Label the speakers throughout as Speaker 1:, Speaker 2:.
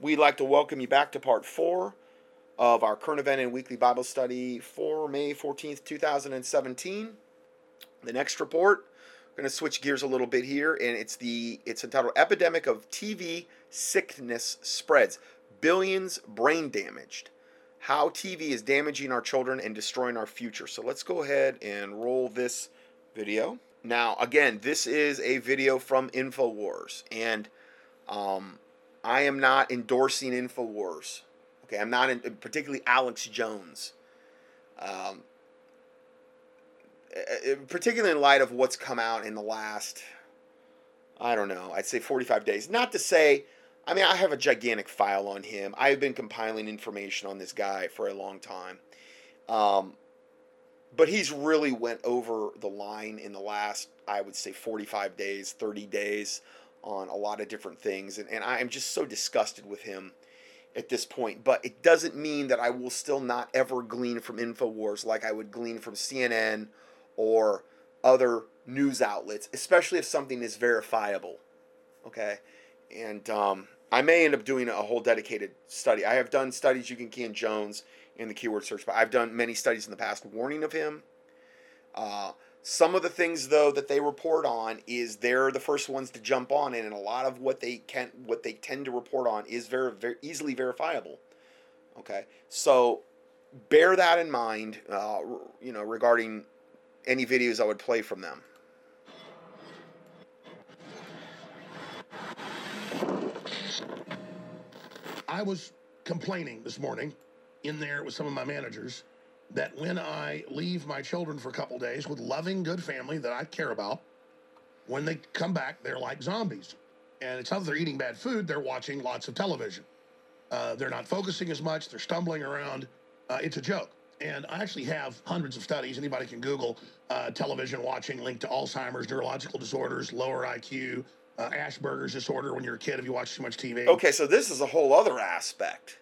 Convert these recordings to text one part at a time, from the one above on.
Speaker 1: we'd like to welcome you back to part four of our current event and weekly Bible study for May 14th, 2017. The next report, we're going to switch gears a little bit here, and it's the it's entitled "Epidemic of TV Sickness Spreads: Billions Brain Damaged." How TV is damaging our children and destroying our future. So let's go ahead and roll this video. Now, again, this is a video from InfoWars, and um, I am not endorsing InfoWars. Okay, I'm not in, particularly Alex Jones. Um, eh, eh, particularly in light of what's come out in the last, I don't know, I'd say 45 days. Not to say, I mean, I have a gigantic file on him. I have been compiling information on this guy for a long time. Um, but he's really went over the line in the last, I would say, 45 days, 30 days on a lot of different things. And, and I'm just so disgusted with him at this point. But it doesn't mean that I will still not ever glean from InfoWars like I would glean from CNN or other news outlets, especially if something is verifiable. Okay? And um, I may end up doing a whole dedicated study. I have done studies, you can key in Jones in the keyword search, but I've done many studies in the past warning of him. Uh, some of the things though that they report on is they're the first ones to jump on it, and a lot of what they can what they tend to report on is very, very easily verifiable. Okay, so bear that in mind. Uh, you know regarding any videos I would play from them.
Speaker 2: I was complaining this morning in there with some of my managers that when I leave my children for a couple days with loving, good family that I care about, when they come back, they're like zombies. And it's not that they're eating bad food, they're watching lots of television. Uh, they're not focusing as much, they're stumbling around. Uh, it's a joke. And I actually have hundreds of studies. Anybody can Google uh, television watching linked to Alzheimer's, neurological disorders, lower IQ, uh, Asperger's disorder when you're a kid if you watch too much TV.
Speaker 1: Okay, so this is a whole other aspect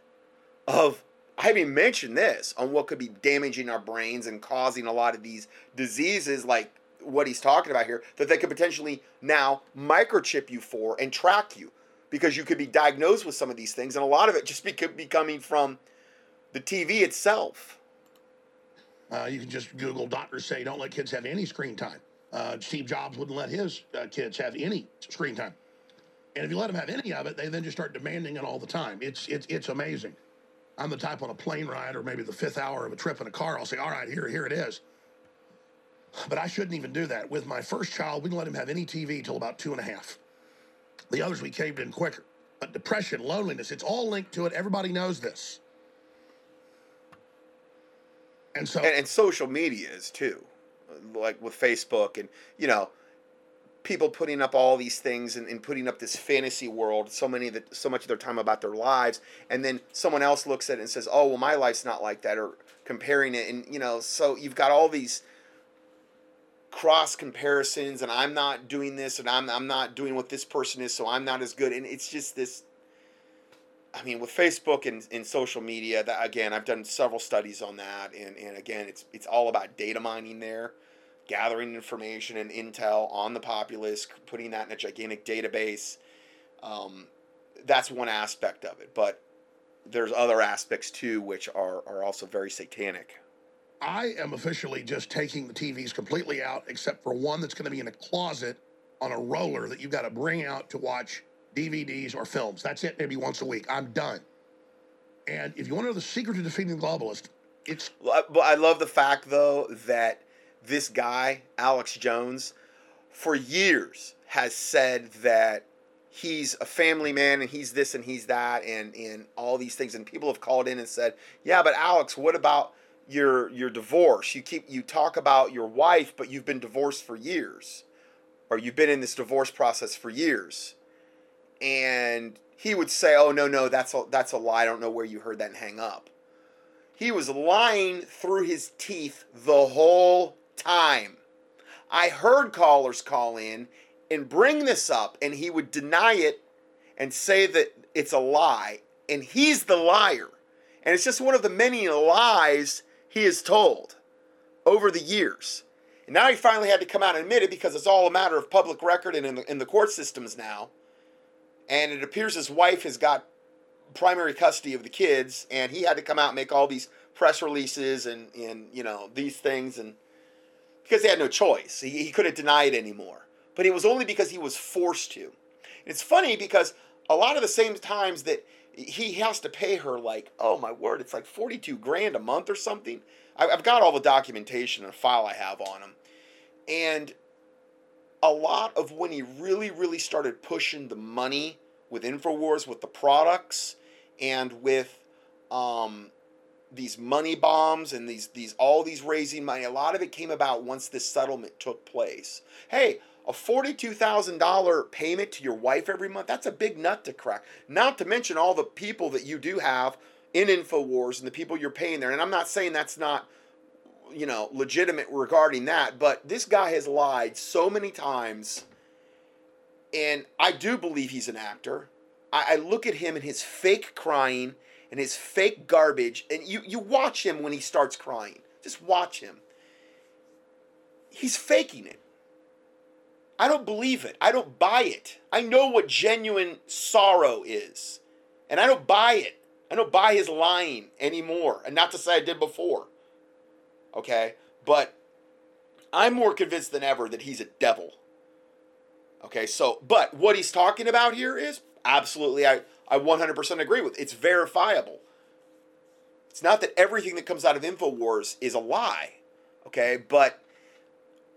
Speaker 1: of I haven't even mentioned this on what could be damaging our brains and causing a lot of these diseases like what he's talking about here that they could potentially now microchip you for and track you because you could be diagnosed with some of these things and a lot of it just be, could be coming from the TV itself.
Speaker 2: Uh, you can just Google doctors say don't let kids have any screen time. Uh, Steve Jobs wouldn't let his uh, kids have any screen time. And if you let them have any of it, they then just start demanding it all the time. It's, it's, it's amazing. I'm the type on a plane ride or maybe the fifth hour of a trip in a car, I'll say, all right, here, here it is. But I shouldn't even do that. With my first child, we didn't let him have any TV till about two and a half. The others we caved in quicker. But depression, loneliness, it's all linked to it. Everybody knows this.
Speaker 1: And so and, and social media is too. Like with Facebook and you know, people putting up all these things and, and, putting up this fantasy world so many that so much of their time about their lives and then someone else looks at it and says oh well my life's not like that or comparing it and you know so you've got all these cross comparisons and i'm not doing this and i'm, I'm not doing what this person is so i'm not as good and it's just this i mean with facebook and, and social media that again i've done several studies on that and, and again it's it's all about data mining there gathering information and intel on the populace, putting that in a gigantic database. Um, that's one aspect of it, but there's other aspects too, which are, are also very satanic.
Speaker 2: I am officially just taking the TVs completely out, except for one that's going to be in a closet on a roller that you've got to bring out to watch DVDs or films. That's it, maybe once a week. I'm done. And if you want to know the secret to defeating the globalist, it's.
Speaker 1: Well, I love the fact, though, that this guy, Alex Jones, for years has said that he's a family man and he's this and he's that and, and all these things. And people have called in and said, Yeah, but Alex, what about your your divorce? You keep you talk about your wife, but you've been divorced for years. Or you've been in this divorce process for years. And he would say, Oh no, no, that's a that's a lie. I don't know where you heard that and hang up. He was lying through his teeth the whole time. I heard callers call in and bring this up, and he would deny it and say that it's a lie, and he's the liar. And it's just one of the many lies he has told over the years. And now he finally had to come out and admit it because it's all a matter of public record and in the, in the court systems now. And it appears his wife has got primary custody of the kids, and he had to come out and make all these press releases and and you know these things and because they had no choice. He, he couldn't deny it anymore. But it was only because he was forced to. And it's funny because a lot of the same times that he has to pay her like, oh my word, it's like 42 grand a month or something. I, I've got all the documentation and file I have on him. And a lot of when he really, really started pushing the money with InfoWars, with the products, and with um, these money bombs and these these all these raising money. A lot of it came about once this settlement took place. Hey, a $42,000 payment to your wife every month, that's a big nut to crack. Not to mention all the people that you do have in InfoWars and the people you're paying there. And I'm not saying that's not you know, legitimate regarding that, but this guy has lied so many times and I do believe he's an actor. I, I look at him and his fake crying and his fake garbage. And you, you watch him when he starts crying. Just watch him. He's faking it. I don't believe it. I don't buy it. I know what genuine sorrow is. And I don't buy it. I don't buy his lying anymore. And not to say I did before. Okay? But I'm more convinced than ever that he's a devil. Okay, so, but what he's talking about here is absolutely, I, I 100% agree with. It's verifiable. It's not that everything that comes out of InfoWars is a lie, okay? But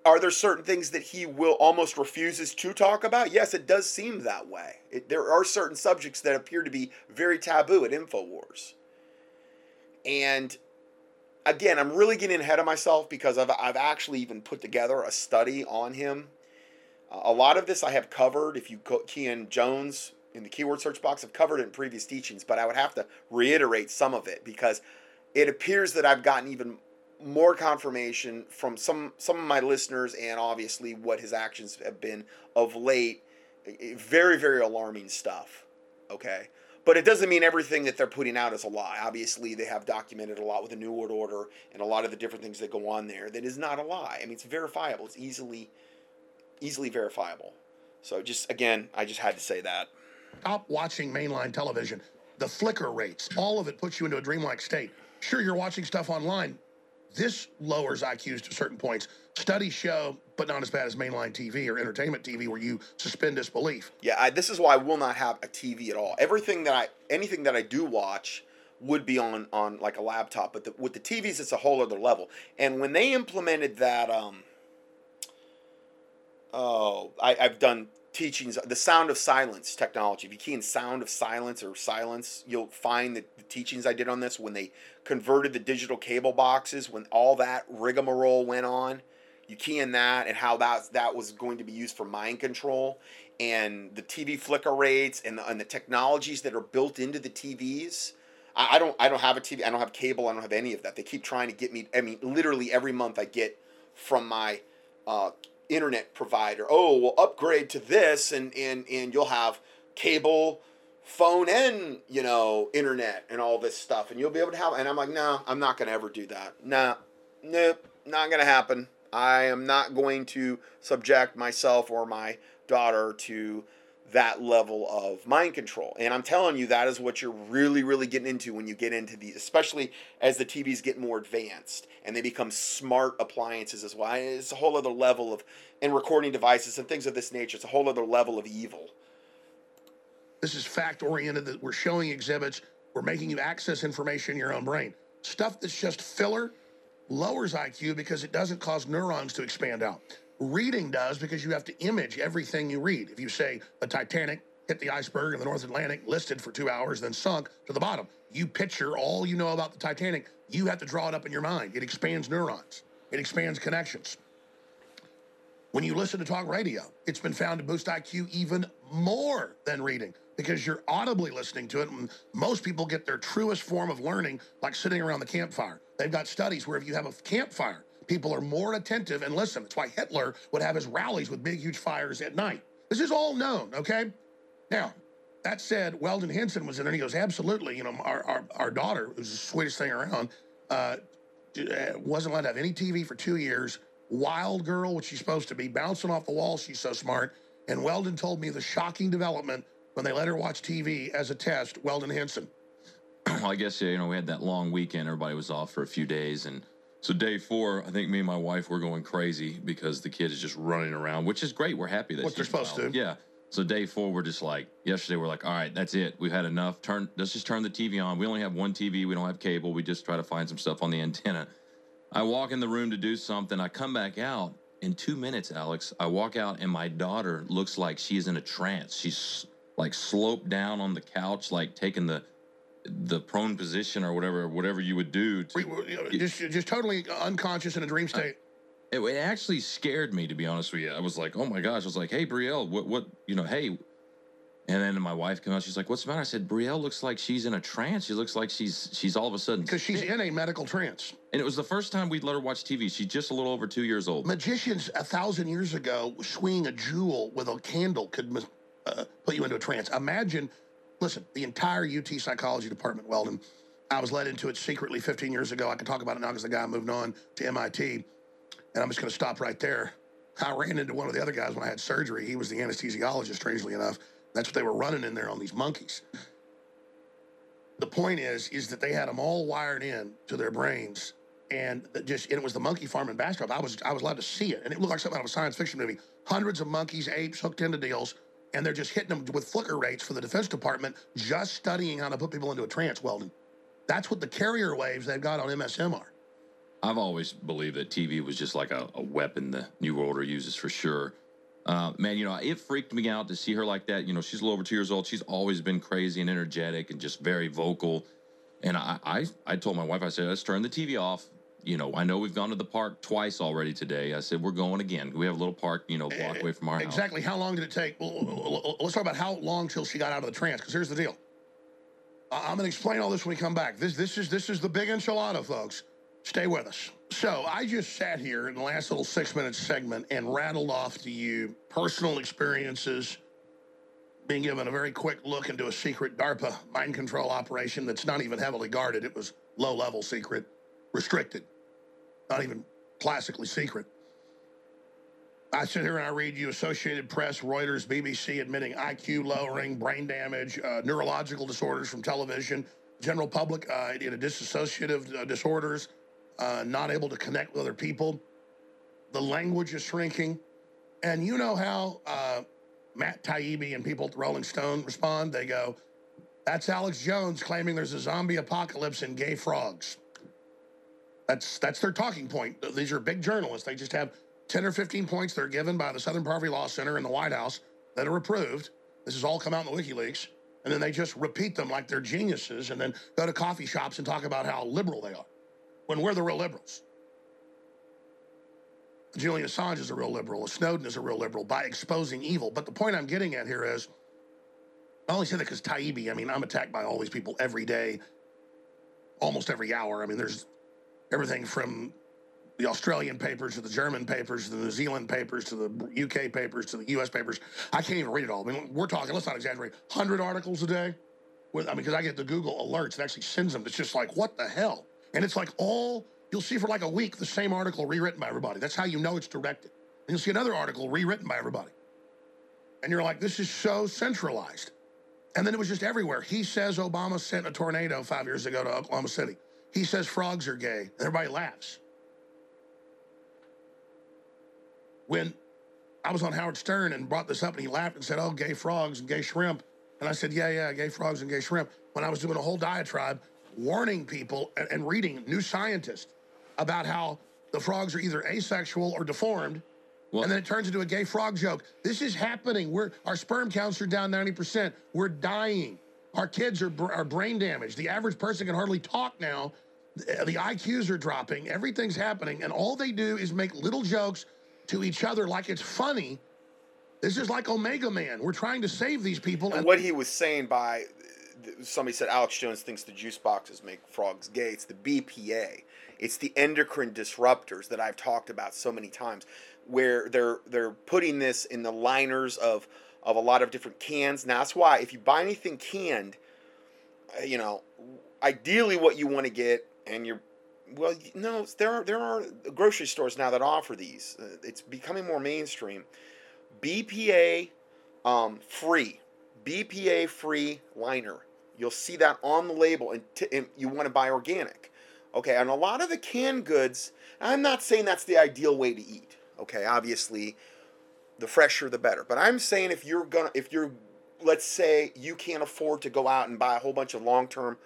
Speaker 1: are there certain things that he will almost refuses to talk about? Yes, it does seem that way. It, there are certain subjects that appear to be very taboo at InfoWars. And again, I'm really getting ahead of myself because I've, I've actually even put together a study on him. A lot of this I have covered. If you key in Jones in the keyword search box. I've covered it in previous teachings, but I would have to reiterate some of it because it appears that I've gotten even more confirmation from some some of my listeners and obviously what his actions have been of late. Very very alarming stuff. Okay. But it doesn't mean everything that they're putting out is a lie. Obviously, they have documented a lot with the New World Order and a lot of the different things that go on there that is not a lie. I mean, it's verifiable. It's easily, easily verifiable. So just again, I just had to say that.
Speaker 2: Stop watching mainline television. The flicker rates, all of it puts you into a dreamlike state. Sure, you're watching stuff online. This lowers IQs to certain points. Studies show, but not as bad as mainline TV or entertainment TV, where you suspend disbelief.
Speaker 1: Yeah, I, this is why I will not have a TV at all. Everything that I, anything that I do watch, would be on on like a laptop. But the, with the TVs, it's a whole other level. And when they implemented that, um, oh, I, I've done teachings, the sound of silence technology. If you key in sound of silence or silence, you'll find that the teachings I did on this when they converted the digital cable boxes, when all that rigmarole went on, you key in that and how that that was going to be used for mind control and the TV flicker rates and the, and the technologies that are built into the TVs. I, I don't I don't have a TV. I don't have cable. I don't have any of that. They keep trying to get me. I mean, literally every month I get from my uh, internet provider. Oh, we'll upgrade to this and and and you'll have cable, phone and, you know, internet and all this stuff and you'll be able to have and I'm like, "No, I'm not going to ever do that." No. Nope, not to happen. I am not going to subject myself or my daughter to that level of mind control. And I'm telling you, that is what you're really, really getting into when you get into these, especially as the TVs get more advanced and they become smart appliances as well. It's a whole other level of, and recording devices and things of this nature. It's a whole other level of evil.
Speaker 2: This is fact oriented that we're showing exhibits, we're making you access information in your own brain. Stuff that's just filler lowers IQ because it doesn't cause neurons to expand out. Reading does because you have to image everything you read. If you say the Titanic hit the iceberg in the North Atlantic, listed for two hours, then sunk to the bottom, you picture all you know about the Titanic. You have to draw it up in your mind. It expands neurons, it expands connections. When you listen to talk radio, it's been found to boost IQ even more than reading because you're audibly listening to it. And most people get their truest form of learning like sitting around the campfire. They've got studies where if you have a campfire, people are more attentive and listen. That's why Hitler would have his rallies with big, huge fires at night. This is all known, okay? Now, that said, Weldon Henson was in there and he goes, absolutely. You know, our, our, our daughter, who's the sweetest thing around, uh, wasn't allowed to have any TV for two years. Wild girl, which she's supposed to be, bouncing off the wall. She's so smart. And Weldon told me the shocking development when they let her watch TV as a test. Weldon Henson.
Speaker 3: well, I guess you know we had that long weekend. Everybody was off for a few days, and so day four, I think me and my wife were going crazy because the kid is just running around, which is great. We're happy that
Speaker 2: What they're supposed to.
Speaker 3: Yeah. So day four, we're just like yesterday. We're like, all right, that's it. We've had enough. Turn. Let's just turn the TV on. We only have one TV. We don't have cable. We just try to find some stuff on the antenna. I walk in the room to do something. I come back out in two minutes, Alex. I walk out and my daughter looks like she's in a trance. She's like sloped down on the couch, like taking the the prone position or whatever whatever you would do. To,
Speaker 2: We were, just, just totally unconscious in a dream state.
Speaker 3: it, it actually scared me to be honest with you. I was like, oh my gosh. I was like, hey Brielle, what what you know, hey. And then my wife came out. She's like, "What's the matter?" I said, "Brielle looks like she's in a trance. She looks like she's she's all of a sudden
Speaker 2: because she's in a medical trance.
Speaker 3: And it was the first time we'd let her watch TV. She's just a little over two years old.
Speaker 2: Magicians a thousand years ago swinging a jewel with a candle could uh, put you into a trance. Imagine, listen, the entire UT psychology department, Weldon. I was led into it secretly 15 years ago. I can talk about it now because the guy moved on to MIT, and I'm just going to stop right there. I ran into one of the other guys when I had surgery. He was the anesthesiologist, strangely enough. That's what they were running in there on these monkeys. The point is, is that they had them all wired in to their brains, and just and it was the monkey farm in Bastrop. I was I was allowed to see it, and it looked like something out of a science fiction movie. Hundreds of monkeys, apes hooked into deals, and they're just hitting them with flicker rates for the Defense Department, just studying how to put people into a trance. Weldon, that's what the carrier waves they've got on MSM are.
Speaker 3: I've always believed that TV was just like a, a weapon the New Order uses for sure. Uh, man, you know, it freaked me out to see her like that. You know, she's a little over two years old. She's always been crazy and energetic and just very vocal. And I, I, I told my wife, I said, let's turn the TV off. You know, I know we've gone to the park twice already today. I said, we're going again. We have a little park, you know, block away from our house.
Speaker 2: Exactly. How long did it take? Well, let's talk about how long till she got out of the trance. Because here's the deal. I'm going to explain all this when we come back. This this is this is the big enchilada, folks. Stay with us. So I just sat here in the last little six minute segment and rattled off to you personal experiences, being given a very quick look into a secret DARPA mind control operation that's not even heavily guarded. It was low level secret, restricted, not even classically secret. I sit here and I read you Associated Press, Reuters, BBC admitting IQ lowering, brain damage, uh, neurological disorders from television, general public uh, you know, dissociative uh, disorders, uh, not able to connect with other people. The language is shrinking. And you know how uh, Matt Taibbi and people at the Rolling Stone respond? They go, that's Alex Jones claiming there's a zombie apocalypse in gay frogs. That's that's their talking point. These are big journalists. They just have 10 or 15 points they're given by the Southern Poverty Law Center and the White House that are approved. This has all come out in the WikiLeaks. And then they just repeat them like they're geniuses and then go to coffee shops and talk about how liberal they are when we're the real liberals. Julian Assange is a real liberal. Snowden is a real liberal by exposing evil. But the point I'm getting at here is I only say that because Taibbi, I mean, I'm attacked by all these people every day, almost every hour. I mean, there's everything from the Australian papers to the German papers to the New Zealand papers to the UK papers to the US papers. I can't even read it all. I mean, we're talking, let's not exaggerate, 100 articles a day. With, I mean, because I get the Google alerts, it actually sends them. It's just like, what the hell? And it's like all, you'll see for like a week the same article rewritten by everybody. That's how you know it's directed. And you'll see another article rewritten by everybody. And you're like, this is so centralized. And then it was just everywhere. He says Obama sent a tornado five years ago to Oklahoma City. He says frogs are gay. And everybody laughs. When I was on Howard Stern and brought this up, and he laughed and said, "Oh, gay frogs and gay shrimp," and I said, "Yeah, yeah, gay frogs and gay shrimp." When I was doing a whole diatribe, warning people and, and reading New Scientist about how the frogs are either asexual or deformed,
Speaker 3: Well-
Speaker 2: and then it turns into a gay frog joke. This is happening. We're our sperm counts are down ninety percent. We're dying. Our kids are are brain damaged. The average person can hardly talk now. The IQs are dropping. Everything's happening, and all they do is make little jokes to each other like it's funny. This is like Omega Man. We're trying to save these people,
Speaker 1: And what he was saying by somebody said Alex Jones thinks the juice boxes make frogs gay. It's the BPA. It's the endocrine disruptors that I've talked about so many times, where they're they're putting this in the liners of of a lot of different cans. Now that's why if you buy anything canned, uh, you know, ideally what you want to get, and you're well, no, there are there are grocery stores now that offer these. Uh, it's becoming more mainstream. BPA um, free, BPA free liner. You'll see that on the label, and, t- and you want to buy organic. Okay, and a lot of the canned goods, I'm not saying that's the ideal way to eat. Okay, obviously, the fresher the better. But I'm saying if you're gonna, if you're, let's say you can't afford to go out and buy a whole bunch of long term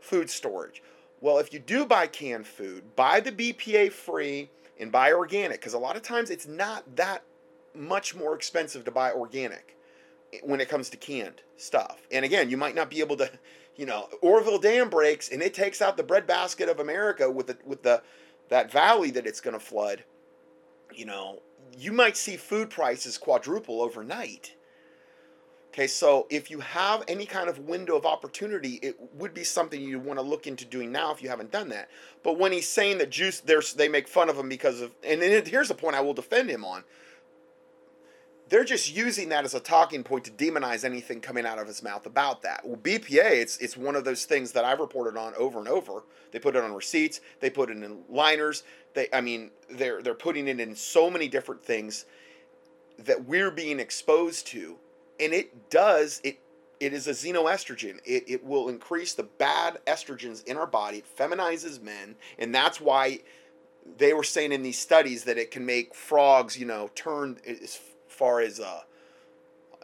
Speaker 1: food storage. Well, if you do buy canned food, buy the BPA free and buy organic because a lot of times it's not that much more expensive to buy organic when it comes to canned stuff. And again, you might not be able to, you know, Oroville Dam breaks and it takes out the breadbasket of America with the with the that valley that it's going to flood. You know, you might see food prices quadruple overnight. Okay, so if you have any kind of window of opportunity, it would be something you want to look into doing now if you haven't done that. But when he's saying that juice, they make fun of him because of, and here's a point I will defend him on they're just using that as a talking point to demonize anything coming out of his mouth about that. Well, BPA, it's it's one of those things that I've reported on over and over. They put it on receipts, they put it in liners. They, I mean, they're they're putting it in so many different things that we're being exposed to, and it does it. It is a xenoestrogen. It, it will increase the bad estrogens in our body. It feminizes men, and that's why they were saying in these studies that it can make frogs, you know, turn far as uh,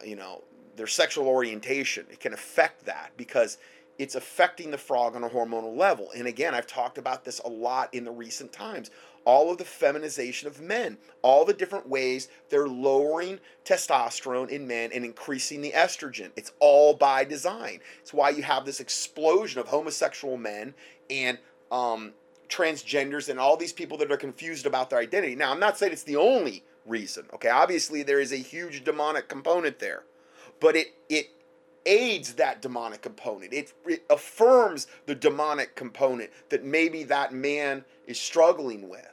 Speaker 1: you know their sexual orientation. It can affect that because it's affecting the frog on a hormonal level. And again, I've talked about this a lot in the recent times. All of the feminization of men, all the different ways they're lowering testosterone in men and increasing the estrogen. It's all by design. It's why you have this explosion of homosexual men and um, transgenders and all these people that are confused about their identity. Now, I'm not saying it's the only reason. Okay, obviously there is a huge demonic component there, but it it aids that demonic component. It, it affirms the demonic component that maybe that man is struggling with.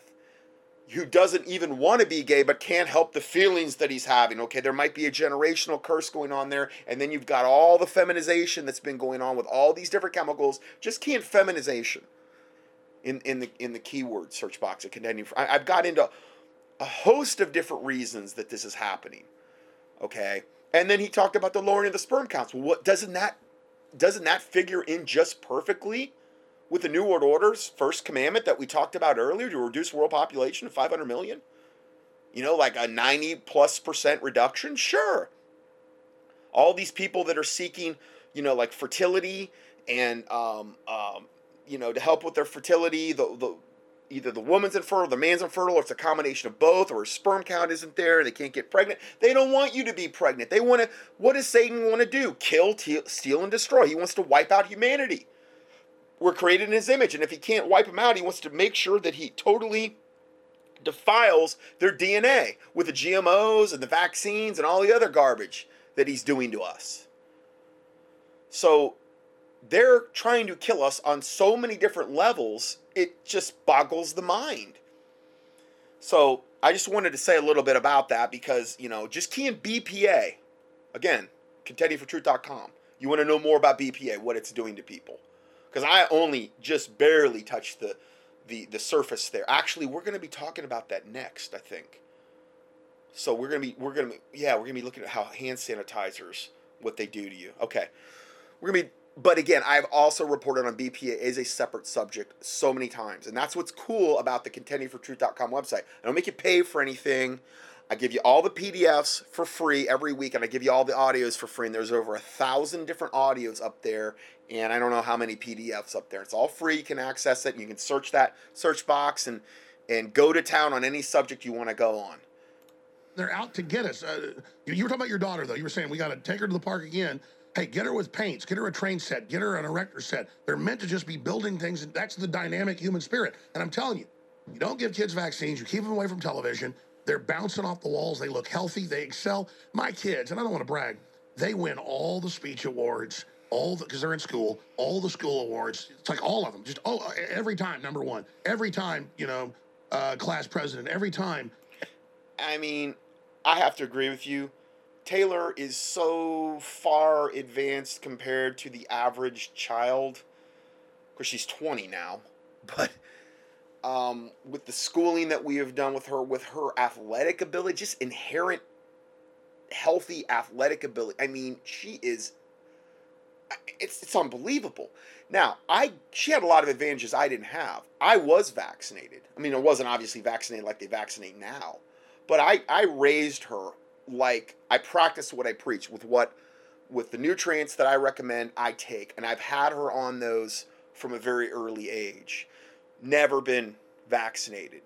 Speaker 1: Who doesn't even want to be gay but can't help the feelings that he's having. Okay, there might be a generational curse going on there, and then you've got all the feminization that's been going on with all these different chemicals. Just can't feminization in, in the in the keyword search box of contending. I, I've got into a host of different reasons that this is happening. Okay? And then he talked about the lowering of the sperm counts. Well, What doesn't that doesn't that figure in just perfectly with the New World Order's first commandment that we talked about earlier to reduce world population to 500 million? You know, like a 90 plus percent reduction? Sure. All these people that are seeking, you know, like fertility and, um, um, you know, to help with their fertility, the, the either the woman's infertile, the man's infertile, or it's a combination of both, or sperm count isn't there, they can't get pregnant. They don't want you to be pregnant. They want to. What does Satan want to do? Kill, steal, and destroy. He wants to wipe out humanity. We're created in His image, and if He can't wipe them out, He wants to make sure that He totally defiles their DNA with the GMOs and the vaccines and all the other garbage that He's doing to us. So they're trying to kill us on so many different levels, it just boggles the mind. So I just wanted to say a little bit about that because, you know, just key in BPA. Again, contendingfortruth.com. You want to know more about BPA, what it's doing to people. Because I only just barely touched the, the, the surface there. Actually, we're going to be talking about that next, I think. So we're going to be, we're going to, yeah, we're going to be looking at how hand sanitizers, what they do to you. Okay. We're going to be but again, I've also reported on BPA as a separate subject so many times. And that's what's cool about the contendingfortruth.com website. I don't make you pay for anything. I give you all the PDFs for free every week, and I give you all the audios for free. And there's over a thousand different audios up there, and I don't know how many PDFs up there. It's all free. You can access it, you can search that search box and and go to town on any subject you want to go on.
Speaker 2: They're out to get us. Uh, you were talking about your daughter, though. You were saying we got to take her to the park again. Hey, get her with paints, get her a train set, get her an erector set. They're meant to just be building things, and that's the dynamic human spirit. And I'm telling you, you don't give kids vaccines, you keep them away from television. They're bouncing off the walls. They look healthy. They excel. My kids, and I don't want to brag, they win all the speech awards, all the because they're in school, all the school awards. It's like all of them. Just oh, every time number one. Every time, you know, uh, class president. Every time.
Speaker 1: I mean, I have to agree with you. Taylor is so far advanced compared to the average child. Of course, she's 20 now, but um, with the schooling that we have done with her, with her athletic ability, just inherent healthy athletic ability. I mean, she is it's it's unbelievable. Now, I she had a lot of advantages I didn't have. I was vaccinated. I mean, I wasn't obviously vaccinated like they vaccinate now, but I I raised her like I practice what I preach with what with the nutrients that I recommend I take, and I've had her on those from a very early age. Never been vaccinated.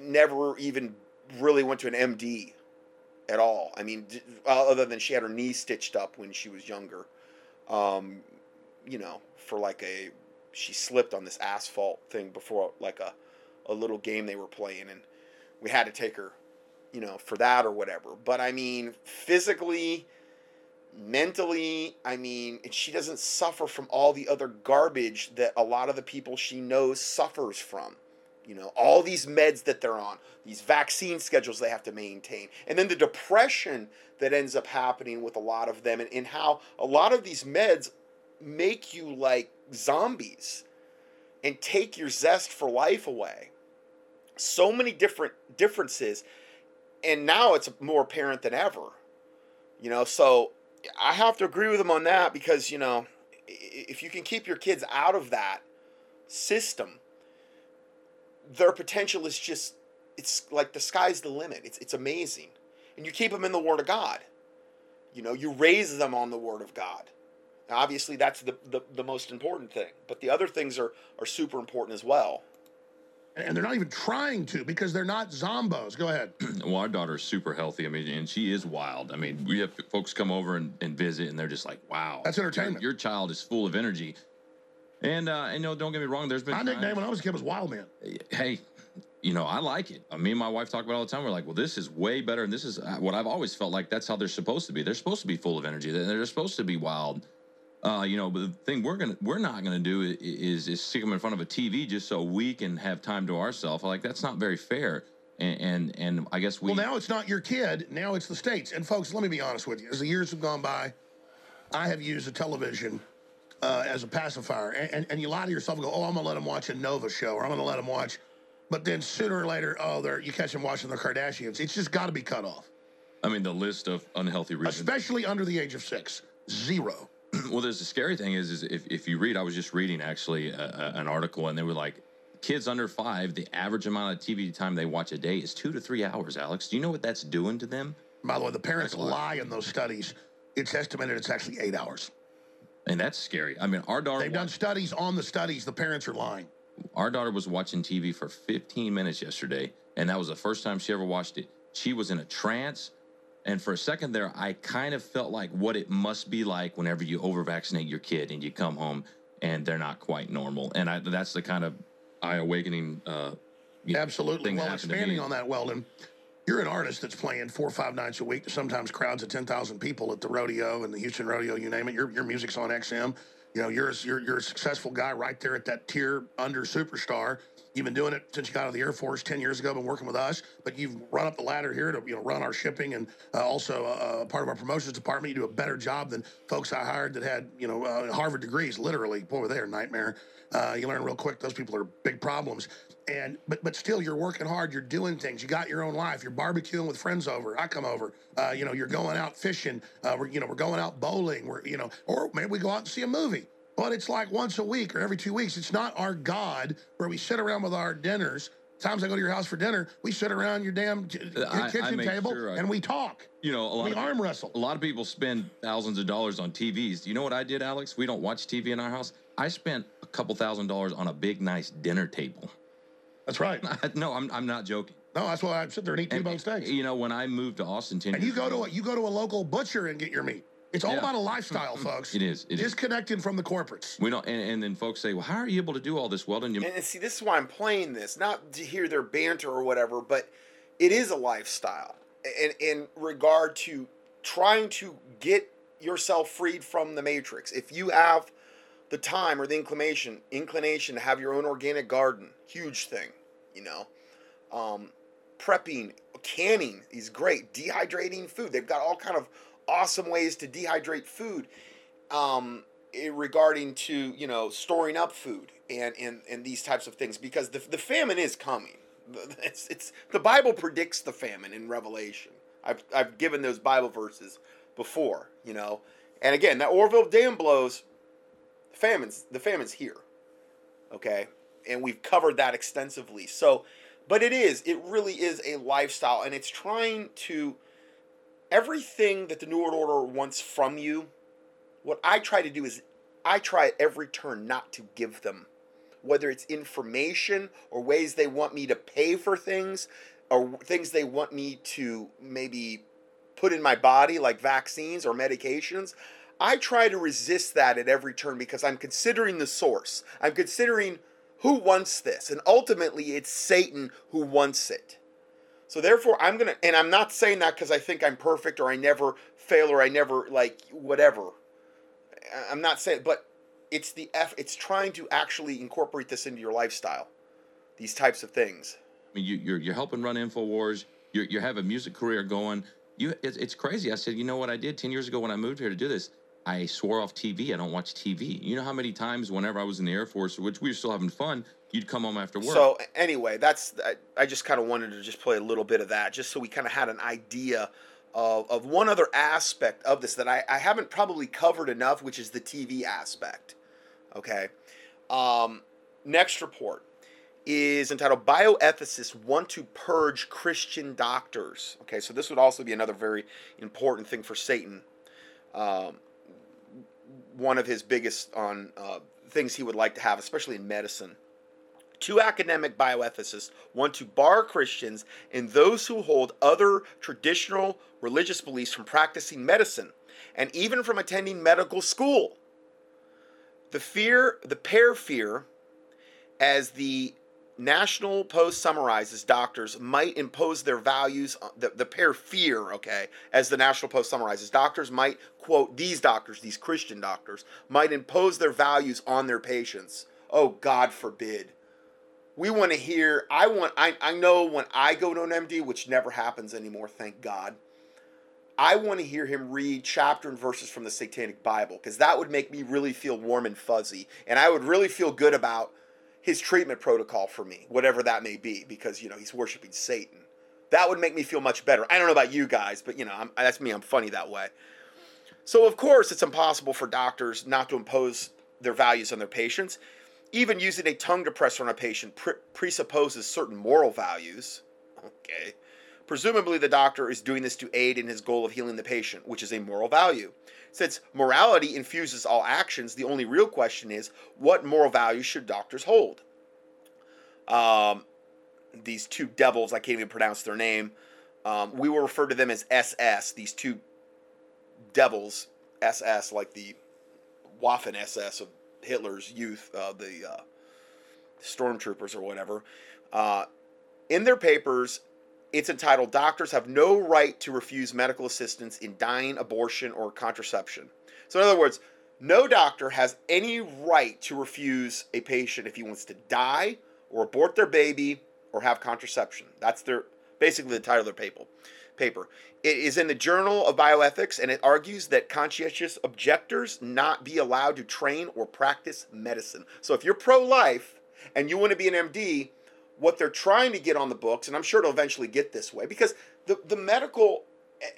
Speaker 1: Never even really went to an MD at all. I mean, other than she had her knee stitched up when she was younger. Um, you know, for like a she slipped on this asphalt thing before like a a little game they were playing and we had to take her, you know, for that or whatever. But I mean, physically, mentally, I mean, she doesn't suffer from all the other garbage that a lot of the people she knows suffers from. You know, all these meds that they're on, these vaccine schedules they have to maintain, and then the depression that ends up happening with a lot of them, and, and how a lot of these meds make you like zombies and take your zest for life away. So many different differences, and now it's more apparent than ever. You know, so I have to agree with them on that because, you know, if you can keep your kids out of that system, their potential is just it's like the sky's the limit. It's it's amazing. And you keep them in the word of God. You know, you raise them on the word of God. Now, obviously that's the, the, the most important thing. But the other things are are super important as well.
Speaker 2: And they're not even trying to because they're not zombos. Go ahead.
Speaker 3: well, our daughter's super healthy. I mean, and she is wild. I mean, we have folks come over and, and visit, and they're just like, wow.
Speaker 2: That's entertainment.
Speaker 3: Your, your child is full of energy. And uh, and no, don't get me wrong. There's been
Speaker 2: my nickname when I was a kid was Wild Man.
Speaker 3: Hey, you know I like it. Me and my wife talk about it all the time. We're like, well, this is way better, and this is uh, what I've always felt like. That's how they're supposed to be. They're supposed to be full of energy. They're supposed to be wild. Uh, you know, but the thing we're gonna we're not gonna do is is stick them in front of a TV just so we can have time to ourselves. Like that's not very fair. And, and and I guess we.
Speaker 2: Well, now it's not your kid. Now it's the states. And folks, let me be honest with you. As the years have gone by, I have used a television uh, as a pacifier. And, and, and, you lie to yourself and go, oh, I'm going to let them watch a Nova show or I'm going to let them watch. But then sooner or later, oh, they're, you catch them watching the Kardashians. It's just got to be cut off.
Speaker 3: I mean, the list of unhealthy reasons.
Speaker 2: Especially under the age of six. Zero.
Speaker 3: well, there's the scary thing is, is if, if you read, I was just reading actually a, a, an article and they were like, kids under five, the average amount of TV time they watch a day is two to three hours, Alex. Do you know what that's doing to them?
Speaker 2: By the way, the parents lie in those studies. It's estimated it's actually eight hours.
Speaker 3: And that's scary. I mean, our daughter.
Speaker 2: They've done studies on the studies. The parents are lying.
Speaker 3: Our daughter was watching TV for 15 minutes yesterday, and that was the first time she ever watched it. She was in a trance. And for a second there, I kind of felt like what it must be like whenever you over vaccinate your kid and you come home and they're not quite normal. And I, that's the kind of eye awakening. Uh,
Speaker 2: Absolutely. Well, expanding on that, Weldon, you're an artist that's playing four or five nights a week, sometimes crowds of 10,000 people at the rodeo and the Houston rodeo, you name it. Your, your music's on XM. You know, you're, you're, you're a successful guy right there at that tier under superstar. You've been doing it since you got out of the Air Force 10 years ago, been working with us, but you've run up the ladder here to you know run our shipping and uh, also uh, uh part of our promotions department. You do a better job than folks I hired that had, you know, uh, Harvard degrees, literally. Boy, they are nightmare. Uh, you learn real quick those people are big problems. And but but still you're working hard. You're doing things. You got your own life. You're barbecuing with friends over. I come over. Uh, you know you're going out fishing. We're you know we're going out bowling. We're you know or maybe we go out and see a movie but it's like once a week or every two weeks it's not our god where we sit around with our dinners times I go to your house for dinner, we sit around your damn uh, kitchen I, I table sure I, and we talk.
Speaker 3: You know, a lot
Speaker 2: we
Speaker 3: of,
Speaker 2: arm wrestle.
Speaker 3: A lot of people spend thousands of dollars on TVs. You know what I did, Alex? We don't watch TV in our house. I spent a couple thousand dollars on a big, nice dinner table.
Speaker 2: That's right.
Speaker 3: no, I'm, I'm not joking.
Speaker 2: No, that's why I sit there and eat two bone steaks.
Speaker 3: You know, when I moved to Austin, 10
Speaker 2: and you go to a, you go to a local butcher and get your meat. It's all yeah. about a lifestyle, folks.
Speaker 3: It is. It
Speaker 2: Disconnecting is. from the corporates.
Speaker 3: We don't, and, and, then folks say, "Well, how are you able to do all this?" Well, done.
Speaker 1: You and, and see, this is why I'm playing this, not to hear their banter or whatever, but it is a lifestyle, and in regard to trying to get yourself freed from the matrix. If you have the time or the inclination inclination to have your own organic garden, huge thing, you know. Um, prepping, canning is great. Dehydrating food, they've got all kind of awesome ways to dehydrate food. Um, regarding to you know storing up food and and, and these types of things because the, the famine is coming. It's, it's the Bible predicts the famine in Revelation. I've I've given those Bible verses before, you know. And again, that Oroville Dam blows. Famine's the famine's here. Okay, and we've covered that extensively. So, but it is it really is a lifestyle, and it's trying to everything that the New World Order wants from you. What I try to do is I try at every turn not to give them, whether it's information or ways they want me to pay for things or things they want me to maybe put in my body, like vaccines or medications. I try to resist that at every turn because I'm considering the source. I'm considering who wants this. And ultimately, it's Satan who wants it. So therefore, I'm to, and I'm not saying that because I think I'm perfect or I never fail or I never, like, whatever. I'm not saying, but it's the F, it's trying to actually incorporate this into your lifestyle, these types of things.
Speaker 3: I mean, you, you're, you're helping run InfoWars. You're, you have a music career going. You, it, it's crazy. I said, you know what I did 10 years ago when I moved here to do this? I swore off TV. I don't watch TV. You know how many times whenever I was in the Air Force, which we were still having fun, you'd come home after work.
Speaker 1: So anyway, that's I, just kind of wanted to just play a little bit of that, just so we kind of had an idea of, of one other aspect of this that I, I haven't probably covered enough, which is the TV aspect. Okay. Um, next report is entitled Bioethicists Want to Purge Christian Doctors. Okay, so this would also be another very important thing for Satan. Um, one of his biggest on uh, things he would like to have, especially in medicine. Two academic bioethicists want to bar Christians and those who hold other traditional religious beliefs from practicing medicine and even from attending medical school. The fear, the pair fear, as the National Post summarizes doctors might impose their values, uh, the, the pair fear, okay, as the National Post summarizes, doctors might, quote, these doctors, these Christian doctors, might impose their values on their patients. Oh, God forbid. We want to hear, I want, I, I know when I go to an MD, which never happens anymore, thank God, I want to hear him read chapter and verses from the Satanic Bible because that would make me really feel warm and fuzzy. And I would really feel good about his treatment protocol for me, whatever that may be, because you know he's worshiping Satan. That would make me feel much better. I don't know about you guys, but you know I'm, that's me. I'm funny that way. So of course it's impossible for doctors not to impose their values on their patients. Even using a tongue depressor on a patient pre- presupposes certain moral values. Okay. Presumably, the doctor is doing this to aid in his goal of healing the patient, which is a moral value. Since morality infuses all actions, the only real question is what moral values should doctors hold? Um, these two devils, I can't even pronounce their name. Um, we will refer to them as SS, these two devils, SS, like the Waffen SS of Hitler's youth, uh, the uh, stormtroopers or whatever. Uh, in their papers, it's entitled Doctors Have No Right to Refuse Medical Assistance in Dying, Abortion, or Contraception. So, in other words, no doctor has any right to refuse a patient if he wants to die or abort their baby or have contraception. That's their basically the title of their paper. Paper. It is in the Journal of Bioethics and it argues that conscientious objectors not be allowed to train or practice medicine. So if you're pro-life and you want to be an MD, what they're trying to get on the books, and I'm sure it'll eventually get this way, because the, the medical,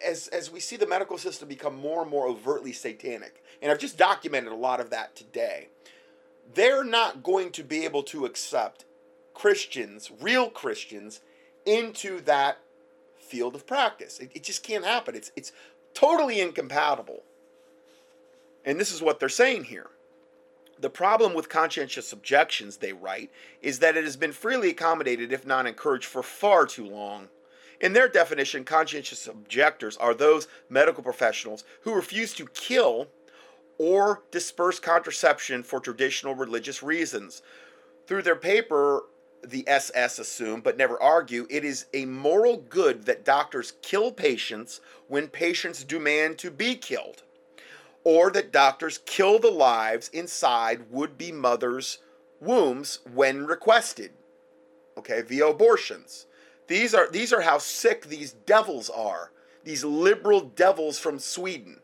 Speaker 1: as, as we see the medical system become more and more overtly satanic, and I've just documented a lot of that today, they're not going to be able to accept Christians, real Christians, into that field of practice. It, it just can't happen. It's, it's totally incompatible. And this is what they're saying here. The problem with conscientious objections, they write, is that it has been freely accommodated, if not encouraged, for far too long. In their definition, conscientious objectors are those medical professionals who refuse to kill or disperse contraception for traditional religious reasons. Through their paper, the SS assume, but never argue, it is a moral good that doctors kill patients when patients demand to be killed or that doctors kill the lives inside would be mothers' wombs when requested. Okay, via abortions. These are these are how sick these devils are. These liberal devils from Sweden.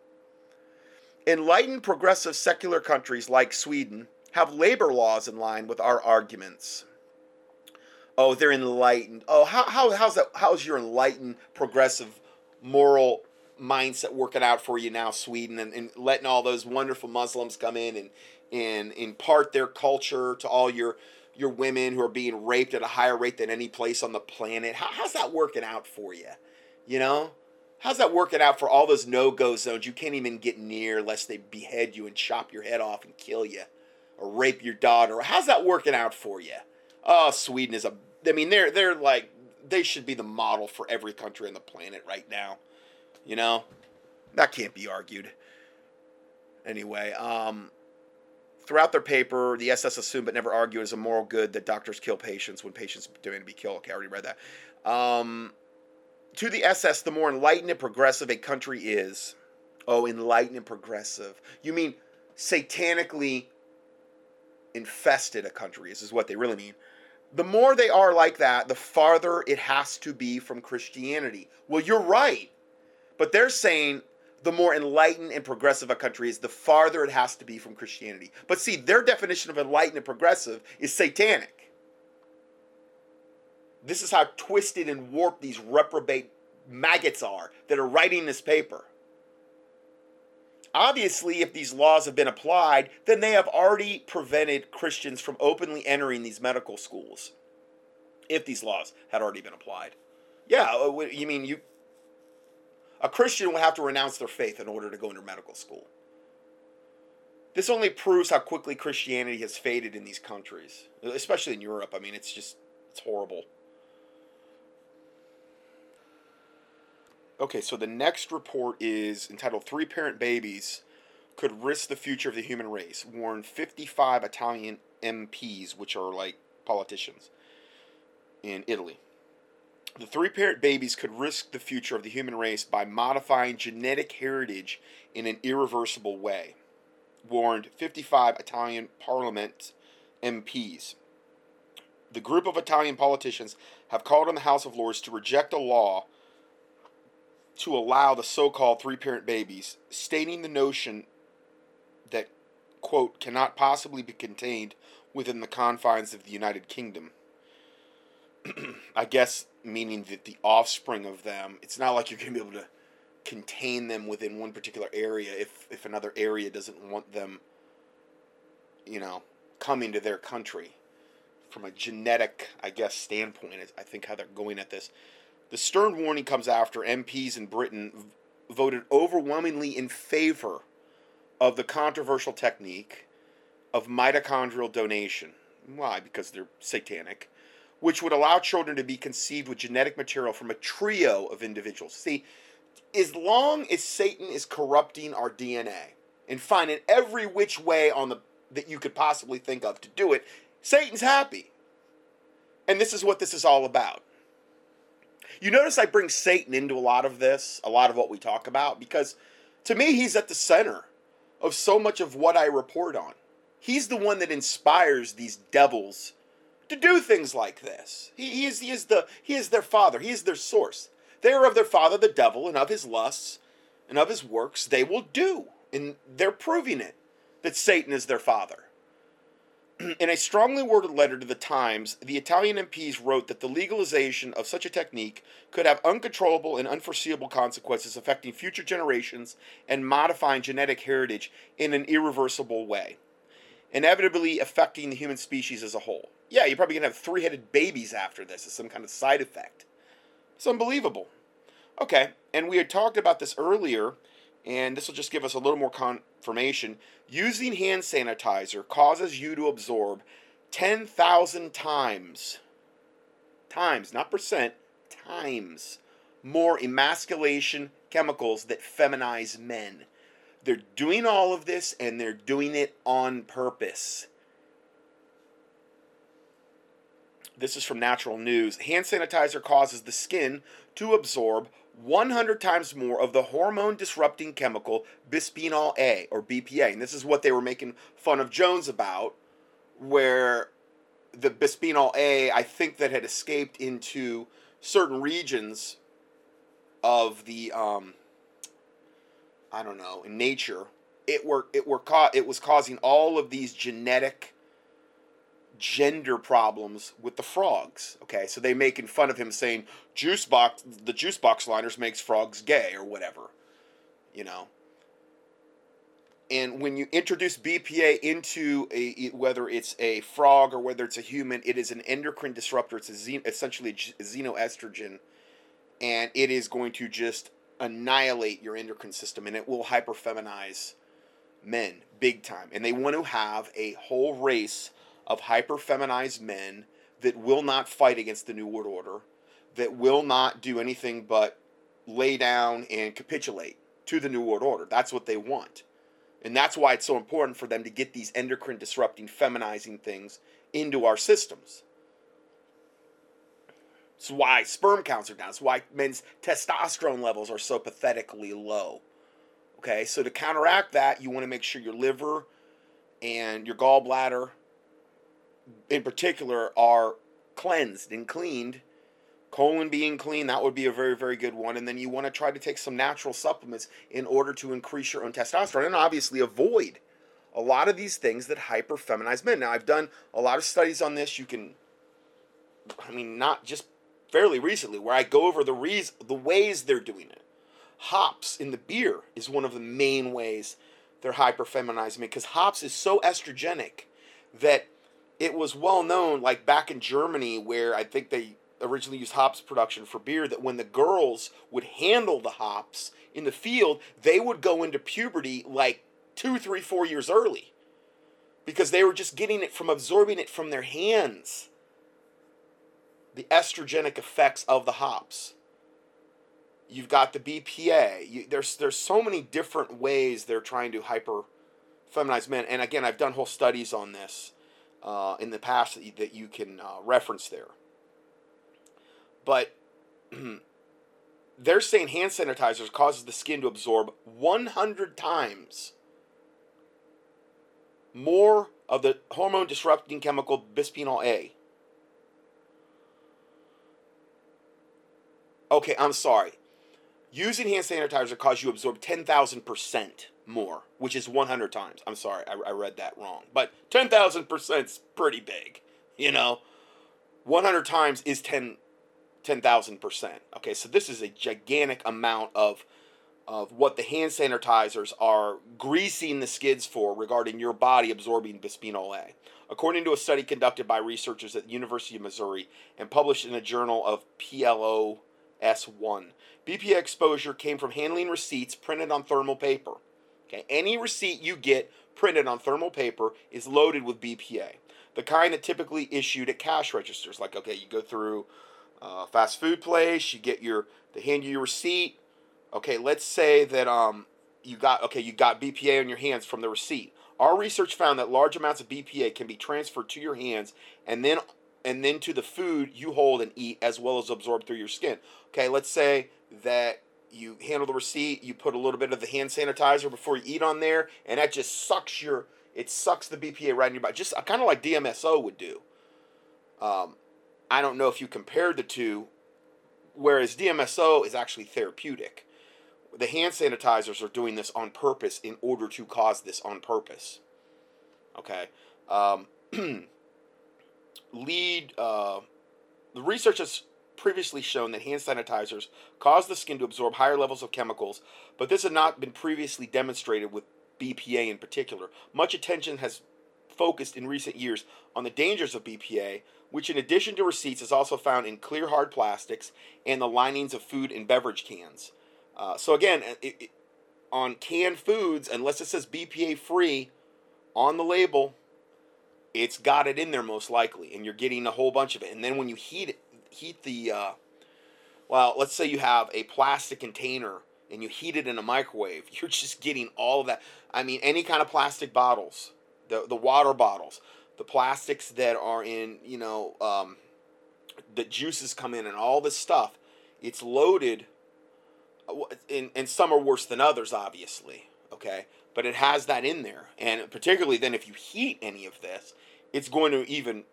Speaker 1: Enlightened progressive secular countries like Sweden have labor laws in line with our arguments. Oh, they're enlightened. Oh, how, how how's that how's your enlightened progressive moral mindset working out for you now, Sweden, and, and letting all those wonderful Muslims come in and and impart their culture to all your your women who are being raped at a higher rate than any place on the planet. How, how's that working out for you? You know, how's that working out for all those no go zones you can't even get near lest they behead you and chop your head off and kill you or rape your daughter? How's that working out for you? Oh, Sweden is a. I mean, they're they're like they should be the model for every country on the planet right now. You know, that can't be argued. Anyway, um, throughout their paper, the SS assumed but never argued as a moral good that doctors kill patients when patients demand to be killed. Okay, I already read that. Um, to the SS, the more enlightened and progressive a country is. Oh, enlightened and progressive. You mean satanically infested a country is, is what they really mean. The more they are like that, the farther it has to be from Christianity. Well, you're right. But they're saying the more enlightened and progressive a country is, the farther it has to be from Christianity. But see, their definition of enlightened and progressive is satanic. This is how twisted and warped these reprobate maggots are that are writing this paper. Obviously, if these laws have been applied, then they have already prevented Christians from openly entering these medical schools. If these laws had already been applied. Yeah, uh, you mean you a Christian would have to renounce their faith in order to go into medical school. This only proves how quickly Christianity has faded in these countries, especially in Europe. I mean, it's just it's horrible. Okay, so the next report is entitled Three Parent Babies Could Risk the Future of the Human Race, warned 55 Italian MPs, which are like politicians in Italy. The three parent babies could risk the future of the human race by modifying genetic heritage in an irreversible way, warned 55 Italian parliament MPs. The group of Italian politicians have called on the House of Lords to reject a law to allow the so called three parent babies, stating the notion that, quote, cannot possibly be contained within the confines of the United Kingdom. I guess meaning that the offspring of them, it's not like you're going to be able to contain them within one particular area if, if another area doesn't want them, you know, coming to their country. From a genetic, I guess, standpoint, I think how they're going at this. The stern warning comes after MPs in Britain voted overwhelmingly in favor of the controversial technique of mitochondrial donation. Why? Because they're satanic which would allow children to be conceived with genetic material from a trio of individuals. See, as long as Satan is corrupting our DNA and finding every which way on the that you could possibly think of to do it, Satan's happy. And this is what this is all about. You notice I bring Satan into a lot of this, a lot of what we talk about, because to me, he's at the center of so much of what I report on. He's the one that inspires these devils to do things like this. He, he, is, he, is the, he is their father, he is their source. They are of their father, the devil, and of his lusts and of his works they will do. And they're proving it that Satan is their father. In a strongly worded letter to the Times, the Italian MPs wrote that the legalization of such a technique could have uncontrollable and unforeseeable consequences affecting future generations and modifying genetic heritage in an irreversible way, inevitably affecting the human species as a whole yeah, you're probably to have three headed babies after this as some kind of side effect. It's unbelievable. Okay, and we had talked about this earlier, and this will just give us a little more confirmation. Using hand sanitizer causes you to absorb 10,000 times, times, not percent, times more emasculation chemicals that feminize men. They're doing all of this and they're doing it on purpose. This is from Natural News. Hand sanitizer causes the skin to absorb 100 times more of the hormone disrupting chemical bisphenol A or BPA. And this is what they were making fun of Jones about, where the bisphenol A, I think, that had escaped into certain regions of the, um, I don't know, in nature, it were it were ca- it was causing all of these genetic gender problems with the frogs. Okay, so they making fun of him saying juice box the juice box liners makes frogs gay or whatever. You know. And when you introduce BPA into a whether it's a frog or whether it's a human, it is an endocrine disruptor. It's a essentially a xenoestrogen, and it is going to just annihilate your endocrine system, and it will hyperfeminize men big time. And they want to have a whole race of hyperfeminized men that will not fight against the New World Order, that will not do anything but lay down and capitulate to the New World Order. That's what they want. And that's why it's so important for them to get these endocrine disrupting, feminizing things into our systems. It's why sperm counts are down. It's why men's testosterone levels are so pathetically low. Okay, so to counteract that, you want to make sure your liver and your gallbladder, in particular, are cleansed and cleaned. Colon being clean, that would be a very, very good one. And then you want to try to take some natural supplements in order to increase your own testosterone and obviously avoid a lot of these things that hyper feminize men. Now, I've done a lot of studies on this. You can, I mean, not just fairly recently, where I go over the reason, the ways they're doing it hops in the beer is one of the main ways they're hyperfeminizing me because hops is so estrogenic that it was well known, like back in Germany, where I think they originally used hops production for beer, that when the girls would handle the hops in the field, they would go into puberty like two, three, four years early because they were just getting it from absorbing it from their hands. The estrogenic effects of the hops. You've got the BPA. You, there's there's so many different ways they're trying to hyper feminize men. And again, I've done whole studies on this uh, in the past that you, that you can uh, reference there. But they're saying hand sanitizers causes the skin to absorb 100 times more of the hormone disrupting chemical bisphenol A. Okay, I'm sorry. Using hand sanitizer causes you to absorb 10,000% more, which is 100 times. I'm sorry, I, I read that wrong. But 10,000% is pretty big, you know? 100 times is 10 10,000%. Okay, so this is a gigantic amount of of what the hand sanitizers are greasing the skids for regarding your body absorbing bisphenol A. According to a study conducted by researchers at the University of Missouri and published in a journal of PLOS ONE, BPA exposure came from handling receipts printed on thermal paper. Okay, any receipt you get printed on thermal paper is loaded with BPA. The kind that typically issued at cash registers. Like, okay, you go through a fast food place, you get your they hand you your receipt. Okay, let's say that um you got okay, you got BPA on your hands from the receipt. Our research found that large amounts of BPA can be transferred to your hands and then and then to the food you hold and eat as well as absorbed through your skin. Okay, let's say that you handle the receipt, you put a little bit of the hand sanitizer before you eat on there, and that just sucks your it sucks the BPA right in your body, just kind of like DMSO would do. Um, I don't know if you compared the two, whereas DMSO is actually therapeutic. The hand sanitizers are doing this on purpose in order to cause this on purpose. Okay. Um, lead uh, the research has previously shown that hand sanitizers cause the skin to absorb higher levels of chemicals, but this had not been previously demonstrated with BPA in particular. Much attention has focused in recent years on the dangers of BPA, which, in addition to receipts, is also found in clear hard plastics and the linings of food and beverage cans. Uh, so, again, it, it, on canned foods, unless it says BPA free on the label, it's got it in there most likely, and you're getting a whole bunch of it. And then when you heat it, heat the, uh, well, let's say you have a plastic container and you heat it in a microwave, you're just getting all of that. I mean, any kind of plastic bottles, the the water bottles, the plastics that are in, you know, um, the juices come in and all this stuff, it's loaded. And, and some are worse than others, obviously. Okay, but it has that in there, and particularly then if you heat any of this, it's going to even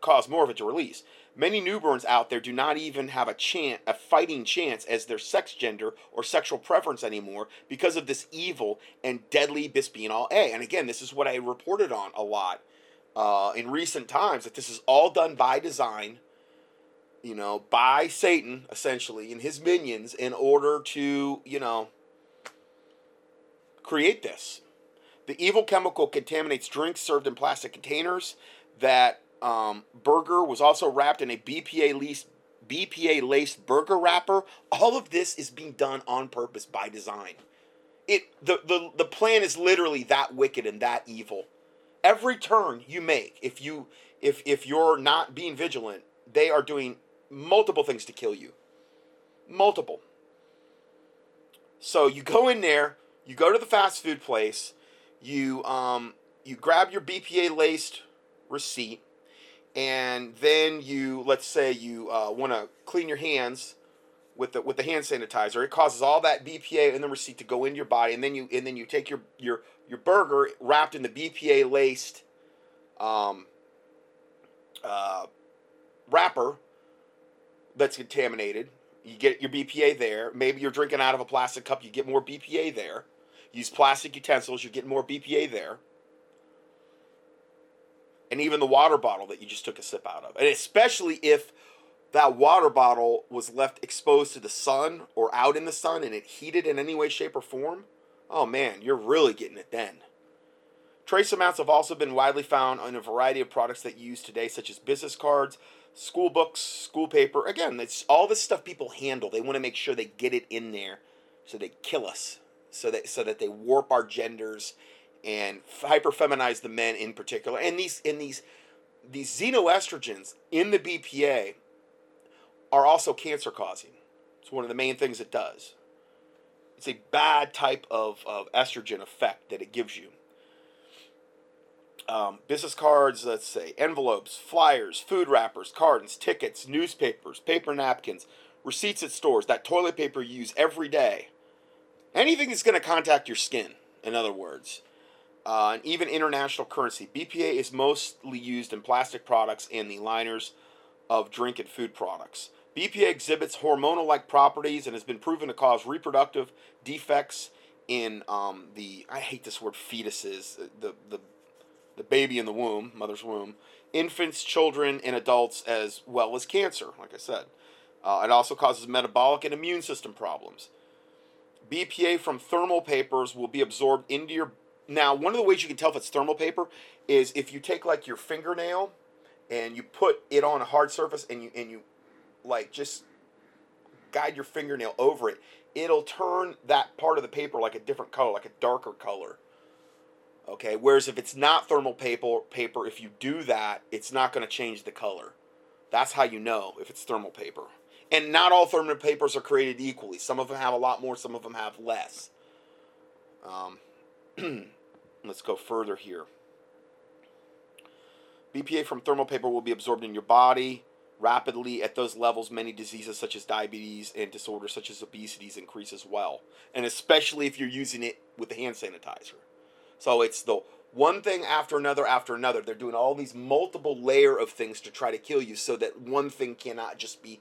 Speaker 1: cause more of it to release. Many newborns out there do not even have a chance, a fighting chance as their sex gender or sexual preference anymore because of this evil and deadly bisphenol A. And again, this is what I reported on a lot uh, in recent times that this is all done by design, you know, by Satan, essentially, and his minions in order to, you know, create this. The evil chemical contaminates drinks served in plastic containers. That um, burger was also wrapped in a BPA laced BPA laced burger wrapper. All of this is being done on purpose by design. It the, the the plan is literally that wicked and that evil. Every turn you make, if you if if you're not being vigilant, they are doing multiple things to kill you. Multiple. So you go in there, you go to the fast food place, you um you grab your BPA laced receipt, and then you let's say you uh, want to clean your hands with the with the hand sanitizer. It causes all that BPA in the receipt to go into your body, and then you and then you take your your your burger wrapped in the BPA laced um, uh, wrapper that's contaminated. You get your BPA there. Maybe you're drinking out of a plastic cup. You get more BPA there. Use plastic utensils. You get more BPA there and even the water bottle that you just took a sip out of. And especially if that water bottle was left exposed to the sun or out in the sun and it heated in any way, shape, or form, oh man, you're really getting it then. Trace amounts have also been widely found in a variety of products that you use today, such as business cards, school books, school paper. Again, it's all this stuff people handle. They want to make sure they get it in there so they kill us, so that so that they warp our genders and hyperfeminize the men in particular. And these in these these xenoestrogens in the BPA are also cancer causing. It's one of the main things it does. It's a bad type of, of estrogen effect that it gives you. Um, business cards, let's say, envelopes, flyers, food wrappers, cartons, tickets, newspapers, paper napkins, receipts at stores, that toilet paper you use every day. Anything that's going to contact your skin, in other words uh, and even international currency. BPA is mostly used in plastic products and the liners of drink and food products. BPA exhibits hormonal like properties and has been proven to cause reproductive defects in um, the, I hate this word, fetuses, the, the, the baby in the womb, mother's womb, infants, children, and adults, as well as cancer, like I said. Uh, it also causes metabolic and immune system problems. BPA from thermal papers will be absorbed into your now, one of the ways you can tell if it's thermal paper is if you take like your fingernail and you put it on a hard surface and you and you like just guide your fingernail over it, it'll turn that part of the paper like a different color, like a darker color. Okay, whereas if it's not thermal paper, paper if you do that, it's not going to change the color. That's how you know if it's thermal paper. And not all thermal papers are created equally. Some of them have a lot more, some of them have less. Um, Let's go further here. BPA from thermal paper will be absorbed in your body rapidly at those levels. Many diseases such as diabetes and disorders such as obesity increase as well, and especially if you're using it with the hand sanitizer. So it's the one thing after another after another. They're doing all these multiple layer of things to try to kill you, so that one thing cannot just be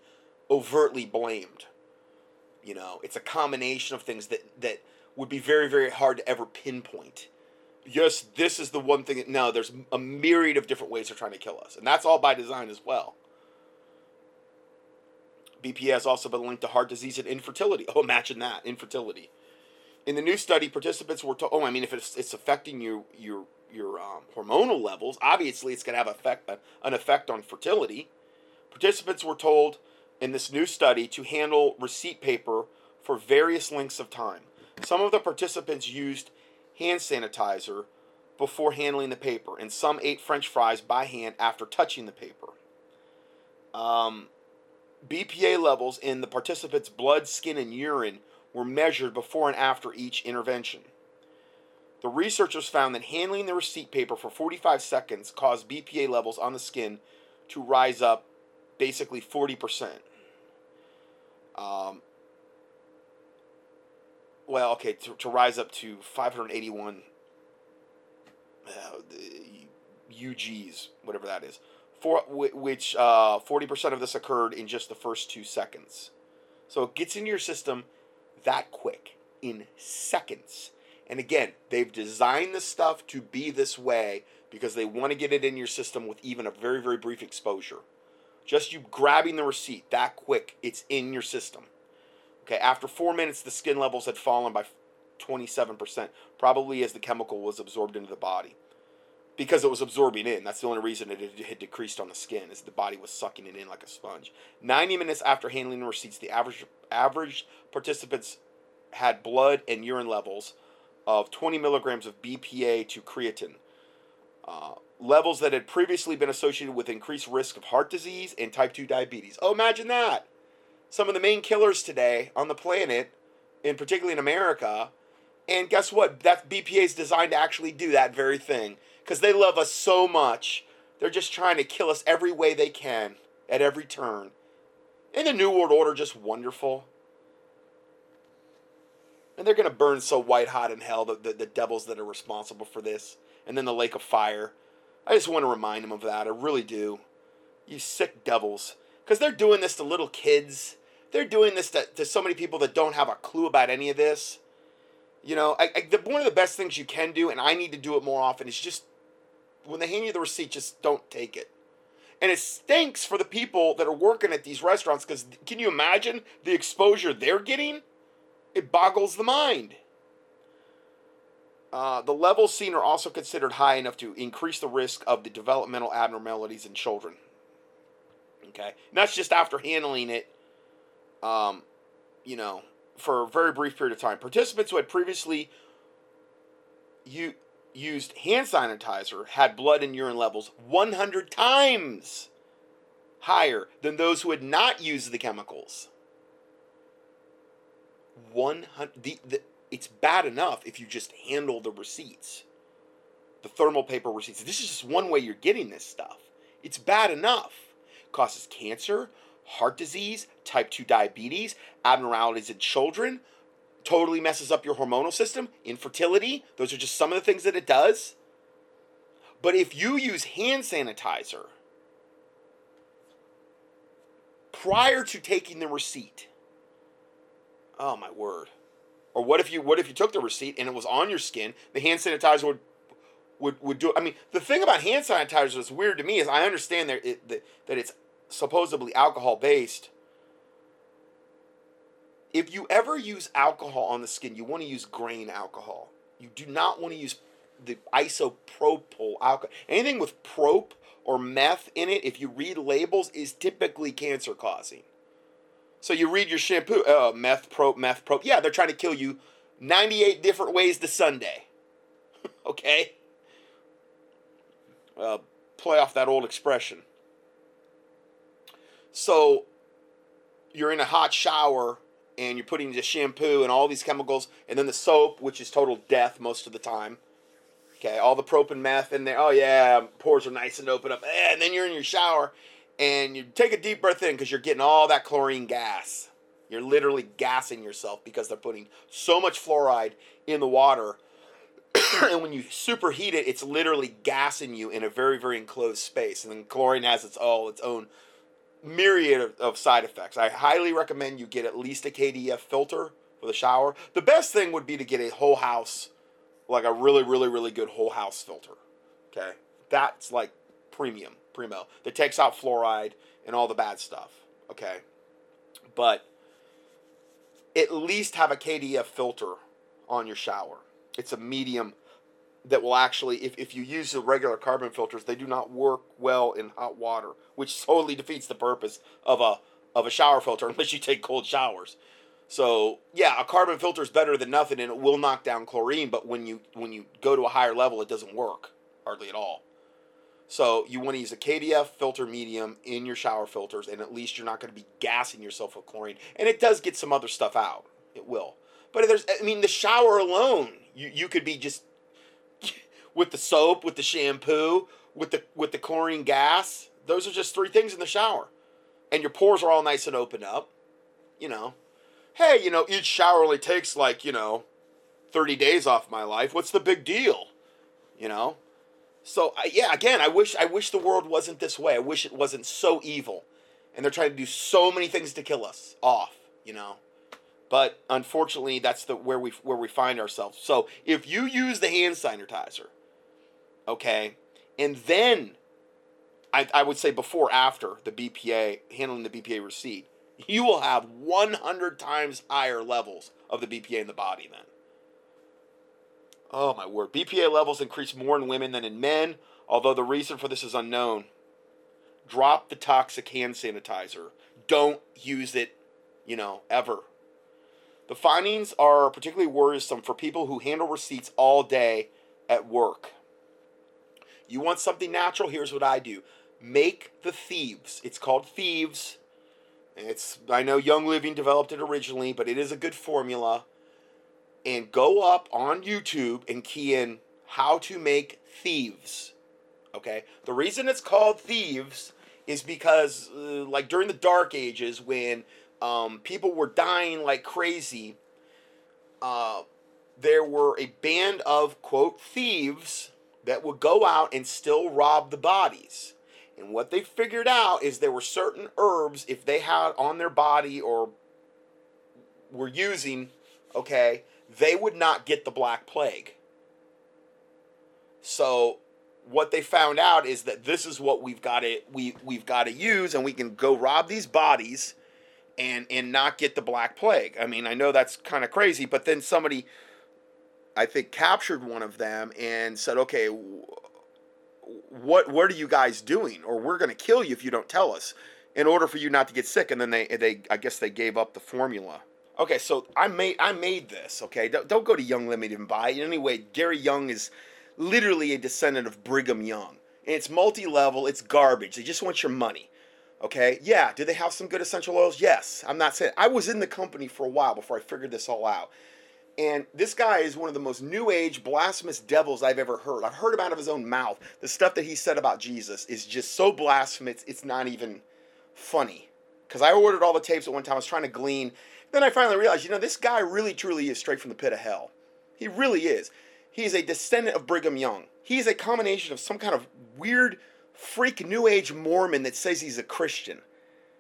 Speaker 1: overtly blamed. You know, it's a combination of things that that would be very very hard to ever pinpoint yes, this is the one thing. No, there's a myriad of different ways they're trying to kill us, and that's all by design as well. BPA has also been linked to heart disease and infertility. Oh, imagine that infertility. In the new study, participants were told. Oh, I mean, if it's, it's affecting you, your your um, hormonal levels, obviously it's going to have effect, an effect on fertility. Participants were told in this new study to handle receipt paper for various lengths of time. Some of the participants used hand sanitizer before handling the paper, and some ate french fries by hand after touching the paper. Um, BPA levels in the participants' blood, skin, and urine were measured before and after each intervention. The researchers found that handling the receipt paper for 45 seconds caused BPA levels on the skin to rise up basically 40%. Um, well, okay, to, to rise up to 581 uh, UGs, whatever that is, for which uh, 40% of this occurred in just the first two seconds. So it gets into your system that quick, in seconds. And again, they've designed the stuff to be this way because they want to get it in your system with even a very, very brief exposure. Just you grabbing the receipt that quick, it's in your system. Okay, after four minutes, the skin levels had fallen by 27%, probably as the chemical was absorbed into the body. Because it was absorbing in. That's the only reason it had decreased on the skin, is the body was sucking it in like a sponge. 90 minutes after handling the receipts, the average, average participants had blood and urine levels of 20 milligrams of BPA to creatine. Uh, levels that had previously been associated with increased risk of heart disease and type 2 diabetes. Oh, imagine that. Some of the main killers today on the planet, and particularly in America, and guess what? That BPA is designed to actually do that very thing because they love us so much. They're just trying to kill us every way they can at every turn. And the New World Order just wonderful. And they're going to burn so white hot in hell, the, the, the devils that are responsible for this. And then the lake of fire. I just want to remind them of that. I really do. You sick devils. Because they're doing this to little kids. They're doing this to, to so many people that don't have a clue about any of this. You know, I, I, the, one of the best things you can do, and I need to do it more often, is just when they hand you the receipt, just don't take it. And it stinks for the people that are working at these restaurants because can you imagine the exposure they're getting? It boggles the mind. Uh, the levels seen are also considered high enough to increase the risk of the developmental abnormalities in children. Okay, and that's just after handling it, um, you know, for a very brief period of time. Participants who had previously u- used hand sanitizer had blood and urine levels 100 times higher than those who had not used the chemicals. 100 the, the it's bad enough if you just handle the receipts. The thermal paper receipts. This is just one way you're getting this stuff. It's bad enough. Causes cancer, heart disease, type 2 diabetes, abnormalities in children, totally messes up your hormonal system, infertility. Those are just some of the things that it does. But if you use hand sanitizer prior to taking the receipt, oh my word. Or what if you what if you took the receipt and it was on your skin? The hand sanitizer would would would do. I mean, the thing about hand sanitizer that's weird to me is I understand that it, that, that it's supposedly alcohol based. If you ever use alcohol on the skin, you want to use grain alcohol. You do not want to use the isopropyl alcohol. Anything with prop or meth in it, if you read labels, is typically cancer causing. So you read your shampoo, oh, meth prop, meth prop. Yeah, they're trying to kill you 98 different ways to Sunday. okay? Uh, play off that old expression. So you're in a hot shower and you're putting the shampoo and all these chemicals and then the soap, which is total death most of the time. Okay, all the prop and meth in there. Oh yeah, pores are nice and open up. Eh, and then you're in your shower and you take a deep breath in because you're getting all that chlorine gas. You're literally gassing yourself because they're putting so much fluoride in the water. and when you superheat it, it's literally gassing you in a very, very enclosed space. And then chlorine has its all its own myriad of, of side effects. I highly recommend you get at least a KDF filter for the shower. The best thing would be to get a whole house, like a really, really, really good whole house filter. Okay, that's like premium, primo. That takes out fluoride and all the bad stuff. Okay, but at least have a KDF filter on your shower. It's a medium that will actually, if, if you use the regular carbon filters, they do not work well in hot water, which totally defeats the purpose of a of a shower filter unless you take cold showers. So yeah, a carbon filter is better than nothing, and it will knock down chlorine. But when you when you go to a higher level, it doesn't work hardly at all. So you want to use a KDF filter medium in your shower filters, and at least you're not going to be gassing yourself with chlorine. And it does get some other stuff out. It will. But there's, I mean, the shower alone, you, you could be just with the soap, with the shampoo, with the with the chlorine gas. Those are just three things in the shower, and your pores are all nice and open up. You know, hey, you know, each shower only takes like you know, thirty days off my life. What's the big deal? You know, so I, yeah, again, I wish I wish the world wasn't this way. I wish it wasn't so evil, and they're trying to do so many things to kill us off. You know, but unfortunately, that's the where we where we find ourselves. So if you use the hand sanitizer, okay, and then I, I would say before after the BPA handling the BPA receipt, you will have 100 times higher levels of the BPA in the body then. Oh my word. BPA levels increase more in women than in men, although the reason for this is unknown. Drop the toxic hand sanitizer. Don't use it, you know, ever. The findings are particularly worrisome for people who handle receipts all day at work. You want something natural? Here's what I do make the thieves. It's called thieves. It's I know Young Living developed it originally, but it is a good formula. And go up on YouTube and key in how to make thieves. Okay? The reason it's called thieves is because uh, like during the dark ages when um, people were dying like crazy, uh, there were a band of quote thieves that would go out and still rob the bodies. And what they figured out is there were certain herbs, if they had on their body or were using, okay, they would not get the Black Plague. So what they found out is that this is what we've got to we we've got to use, and we can go rob these bodies, and and not get the Black Plague. I mean, I know that's kind of crazy, but then somebody, I think, captured one of them and said, okay what what are you guys doing or we're going to kill you if you don't tell us in order for you not to get sick and then they they I guess they gave up the formula. Okay, so I made I made this, okay? Don't, don't go to Young Living and buy it. Anyway, Gary Young is literally a descendant of Brigham Young. And it's multi-level, it's garbage. They just want your money. Okay? Yeah, do they have some good essential oils? Yes. I'm not saying I was in the company for a while before I figured this all out. And this guy is one of the most new age blasphemous devils I've ever heard. I've heard him out of his own mouth. The stuff that he said about Jesus is just so blasphemous, it's not even funny. Because I ordered all the tapes at one time, I was trying to glean. Then I finally realized, you know, this guy really truly is straight from the pit of hell. He really is. He is a descendant of Brigham Young. He is a combination of some kind of weird, freak New Age Mormon that says he's a Christian.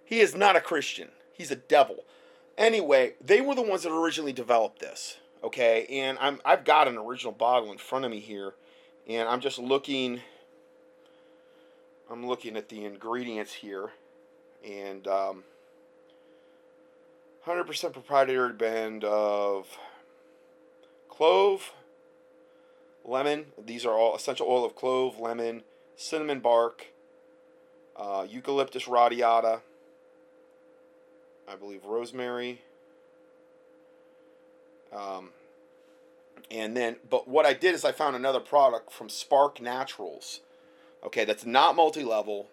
Speaker 1: He is not a Christian, he's a devil. Anyway, they were the ones that originally developed this okay and i'm i've got an original bottle in front of me here and i'm just looking i'm looking at the ingredients here and um, 100% proprietary blend of clove lemon these are all essential oil of clove lemon cinnamon bark uh, eucalyptus radiata i believe rosemary um, and then, but what I did is I found another product from Spark Naturals. Okay, that's not multi level.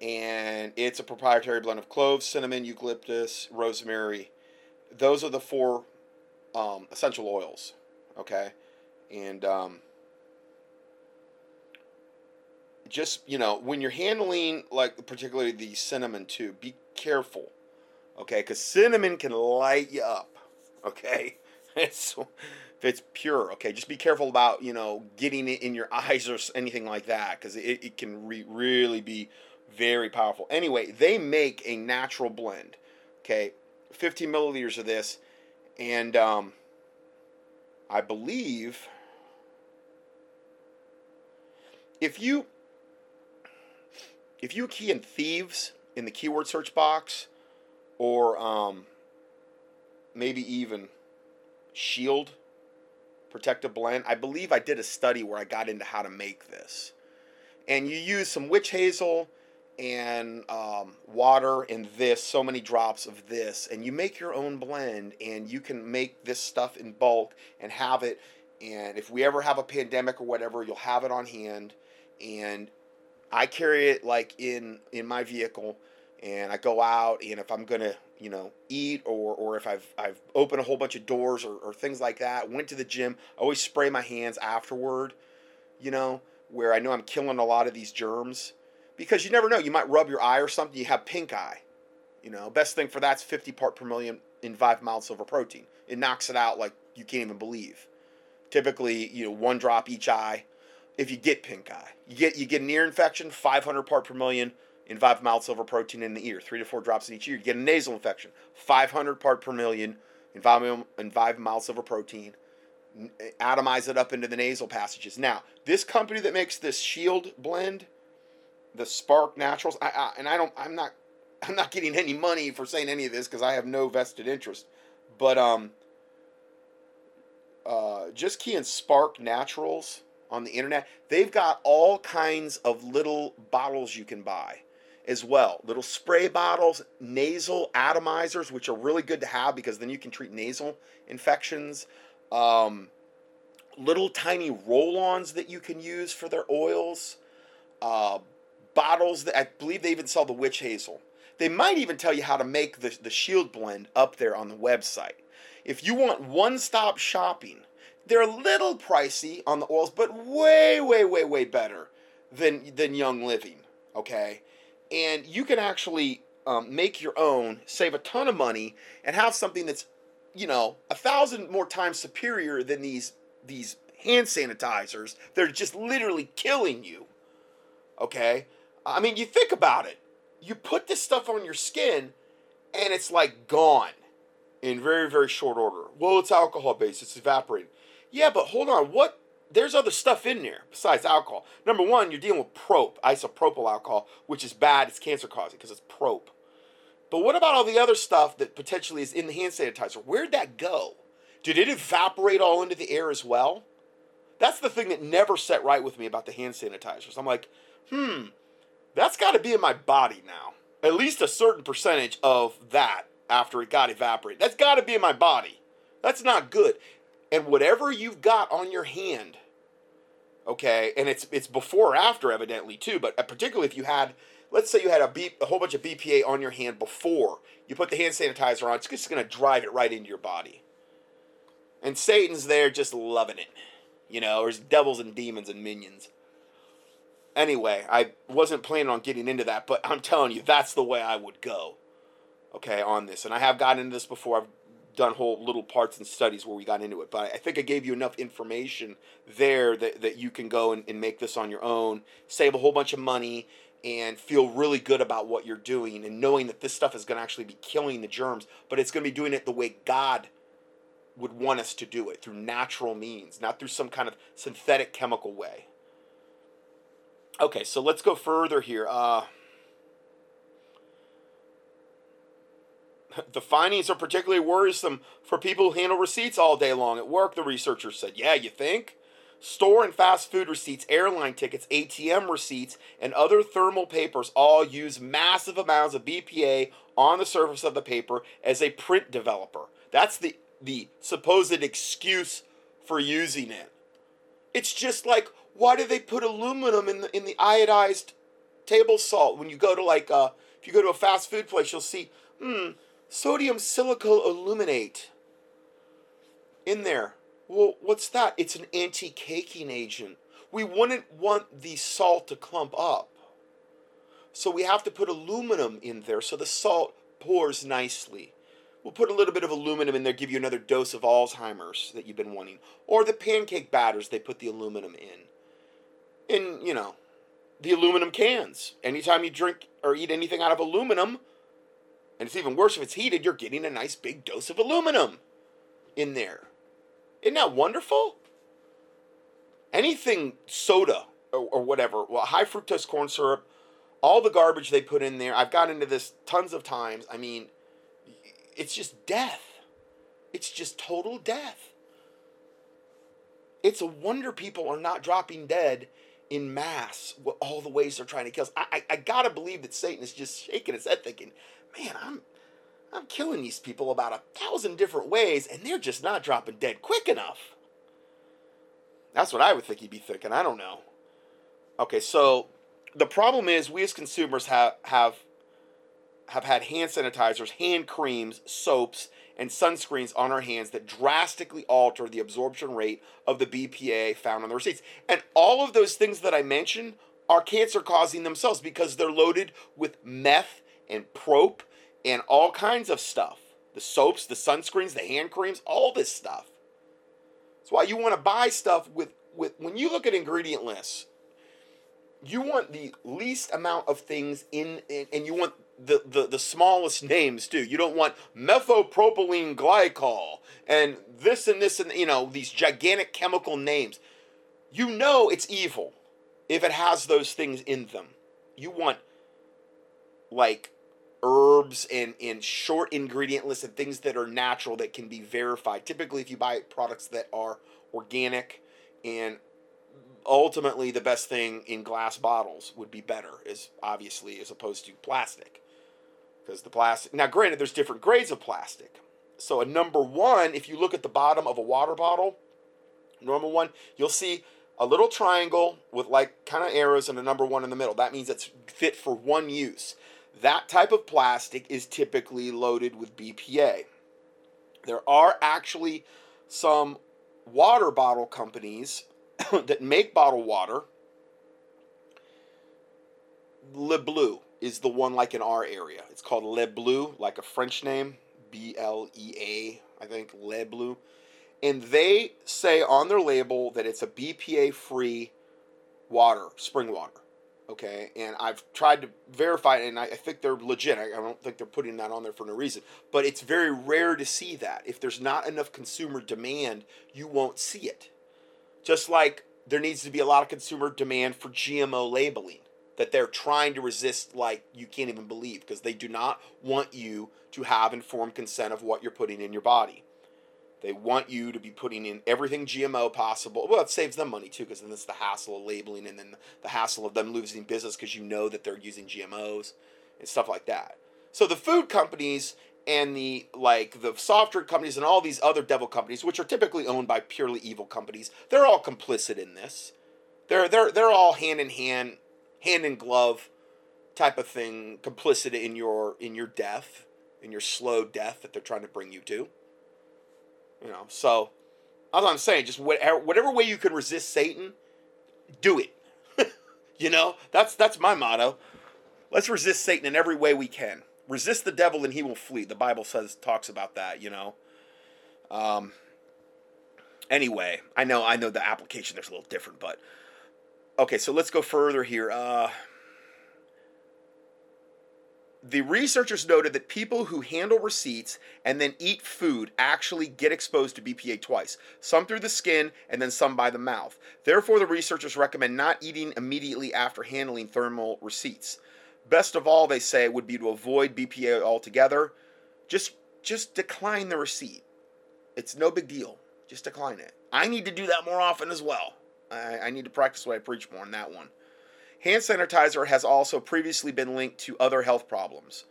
Speaker 1: And it's a proprietary blend of cloves, cinnamon, eucalyptus, rosemary. Those are the four um, essential oils. Okay. And um, just, you know, when you're handling, like, particularly the cinnamon too, be careful. Okay. Because cinnamon can light you up okay? It's it's pure, okay? Just be careful about, you know, getting it in your eyes or anything like that because it, it can re- really be very powerful. Anyway, they make a natural blend, okay? 15 milliliters of this, and um, I believe if you if you key in thieves in the keyword search box or um, maybe even shield protective blend. I believe I did a study where I got into how to make this. And you use some witch hazel and um, water and this, so many drops of this, and you make your own blend and you can make this stuff in bulk and have it. And if we ever have a pandemic or whatever, you'll have it on hand. And I carry it like in in my vehicle and I go out and if I'm gonna you know eat or or if I've I've opened a whole bunch of doors or, or things like that went to the gym I always spray my hands afterward you know where I know I'm killing a lot of these germs because you never know you might rub your eye or something you have pink eye you know? Best thing for that's 50 part per million in 5 mild silver protein. It knocks it out like you can't even believe. Typically you know one drop each eye. If you get pink eye you get you get an ear infection 500 part per million in 5 mild silver protein in the ear, 3 to 4 drops in each ear. You get a nasal infection, 500 part per million in 5, in 5 mild silver protein. atomize it up into the nasal passages. Now, this company that makes this Shield blend, the Spark Naturals, I, I and I don't, I'm not, I'm not getting any money for saying any of this because I have no vested interest. But um, uh, just key in Spark Naturals on the internet. They've got all kinds of little bottles you can buy as well. Little spray bottles, nasal atomizers, which are really good to have because then you can treat nasal infections. Um, little tiny roll ons that you can use for their oils. Uh, bottles that I believe they even sell the witch hazel. They might even tell you how to make the, the shield blend up there on the website. If you want one stop shopping, they're a little pricey on the oils, but way, way, way, way better than, than Young Living. Okay? And you can actually um, make your own, save a ton of money, and have something that's, you know, a thousand more times superior than these these hand sanitizers. They're just literally killing you. Okay? I mean, you think about it. You put this stuff on your skin, and it's like gone in very, very short order. Well, it's alcohol based, it's evaporating. Yeah, but hold on. What? There's other stuff in there besides alcohol. Number one, you're dealing with prop, isopropyl alcohol, which is bad. It's cancer causing because it's prop. But what about all the other stuff that potentially is in the hand sanitizer? Where'd that go? Did it evaporate all into the air as well? That's the thing that never set right with me about the hand sanitizers. I'm like, hmm, that's got to be in my body now. At least a certain percentage of that after it got evaporated. That's got to be in my body. That's not good. And whatever you've got on your hand, okay, and it's it's before or after evidently too, but uh, particularly if you had let's say you had a, B, a whole bunch of BPA on your hand before you put the hand sanitizer on, it's just going to drive it right into your body. And Satan's there just loving it. You know, there's devils and demons and minions. Anyway, I wasn't planning on getting into that, but I'm telling you, that's the way I would go. Okay, on this. And I have gotten into this before. I've done whole little parts and studies where we got into it. But I think I gave you enough information there that, that you can go and, and make this on your own, save a whole bunch of money, and feel really good about what you're doing and knowing that this stuff is going to actually be killing the germs, but it's going to be doing it the way God would want us to do it through natural means, not through some kind of synthetic chemical way. Okay, so let's go further here. Uh, the findings are particularly worrisome for people who handle receipts all day long at work, the researchers said. Yeah, you think? Store and fast food receipts, airline tickets, ATM receipts, and other thermal papers all use massive amounts of BPA on the surface of the paper as a print developer. That's the the supposed excuse for using it. It's just like why do they put aluminum in the in the iodized table salt when you go to like uh if you go to a fast food place you'll see hmm sodium silicate aluminate in there. Well, what's that? It's an anti-caking agent. We wouldn't want the salt to clump up. So we have to put aluminum in there so the salt pours nicely. We'll put a little bit of aluminum in there, give you another dose of Alzheimer's that you've been wanting. Or the pancake batters, they put the aluminum in. In, you know, the aluminum cans. Anytime you drink or eat anything out of aluminum, and it's even worse if it's heated, you're getting a nice big dose of aluminum in there. Isn't that wonderful? Anything soda or, or whatever, well, high fructose corn syrup, all the garbage they put in there, I've got into this tons of times. I mean, it's just death. It's just total death. It's a wonder people are not dropping dead in mass all the ways they're trying to kill us. I, I, I gotta believe that Satan is just shaking his head thinking, man, I'm I'm killing these people about a thousand different ways, and they're just not dropping dead quick enough. That's what I would think he'd be thinking. I don't know. Okay, so the problem is we as consumers have have have had hand sanitizers, hand creams, soaps, and sunscreens on our hands that drastically alter the absorption rate of the BPA found on the receipts. And all of those things that I mentioned are cancer causing themselves because they're loaded with meth and prop and all kinds of stuff. The soaps, the sunscreens, the hand creams, all this stuff. That's why you want to buy stuff with with when you look at ingredient lists, you want the least amount of things in, in and you want the, the, the smallest names too. You don't want methylpropylene glycol and this and this and you know these gigantic chemical names. You know it's evil if it has those things in them. You want like herbs and, and short ingredient lists and things that are natural that can be verified. Typically, if you buy products that are organic and ultimately the best thing in glass bottles would be better, is obviously as opposed to plastic. Because the plastic, now granted, there's different grades of plastic. So a number one, if you look at the bottom of a water bottle, normal one, you'll see a little triangle with like kind of arrows and a number one in the middle. That means it's fit for one use. That type of plastic is typically loaded with BPA. There are actually some water bottle companies that make bottled water. Le Bleu is the one like in our area. It's called Le Bleu, like a French name, B L E A, I think, Le Bleu. And they say on their label that it's a BPA free water, spring water okay and i've tried to verify it and i, I think they're legit. I, I, don't think they're putting that on there for no reason. But it's very rare to see that. If there's not enough consumer demand you won't see it. Just like there needs to be a lot of consumer demand for gmo labeling that they're trying to resist like you can't even believe because they do not want you to have informed consent of what you're putting in your body they want you to be putting in everything GMO possible. Well, it saves them money too, because then it's the hassle of labeling and then the hassle of them losing business because you know that they're using GMOs and stuff like that. So the food companies and the like the soft drink companies and all these other devil companies, which are typically owned by purely evil companies, they're all complicit in this. They're they're they're all hand in hand, hand in glove type of thing, complicit in your in your death, in your slow death that they're trying to bring you to. You know, so as I'm saying, just whatever, whatever way you can resist Satan, do it. you know, that's that's my motto. Let's resist Satan in every way we can. Resist the devil and he will flee. The Bible says talks about that. You know. Um. Anyway, I know I know the application there's a little different, but okay. So let's go further here. Uh the researchers noted that people who handle receipts and then eat food actually get exposed to BPA twice, some through the skin and then some by the mouth. Therefore, the researchers recommend not eating immediately after handling thermal receipts. Best of all, they say, would be to avoid BPA altogether. Just just decline the receipt. It's no big deal. Just decline it. I need to do that more often as well. I, I need to practice what I preach more on that one. Hand sanitizer has also previously been linked to other health problems,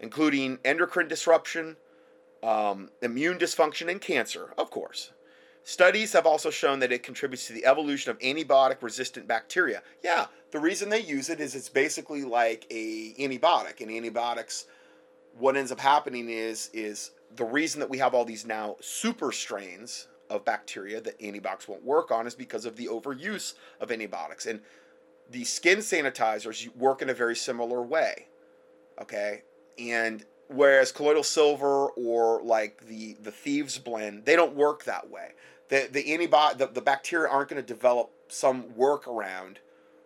Speaker 1: including endocrine disruption, um, immune dysfunction, and cancer, of course. Studies have also shown that it contributes to the evolution of antibiotic resistant bacteria. Yeah, the reason they use it is it's basically like a antibiotic. And antibiotics, what ends up happening is is the reason that we have all these now super strains of bacteria that antibiotics won't work on is because of the overuse of antibiotics. And the skin sanitizers work in a very similar way. Okay? And whereas colloidal silver or like the the thieves blend, they don't work that way. The the antibody the, the bacteria aren't going to develop some workaround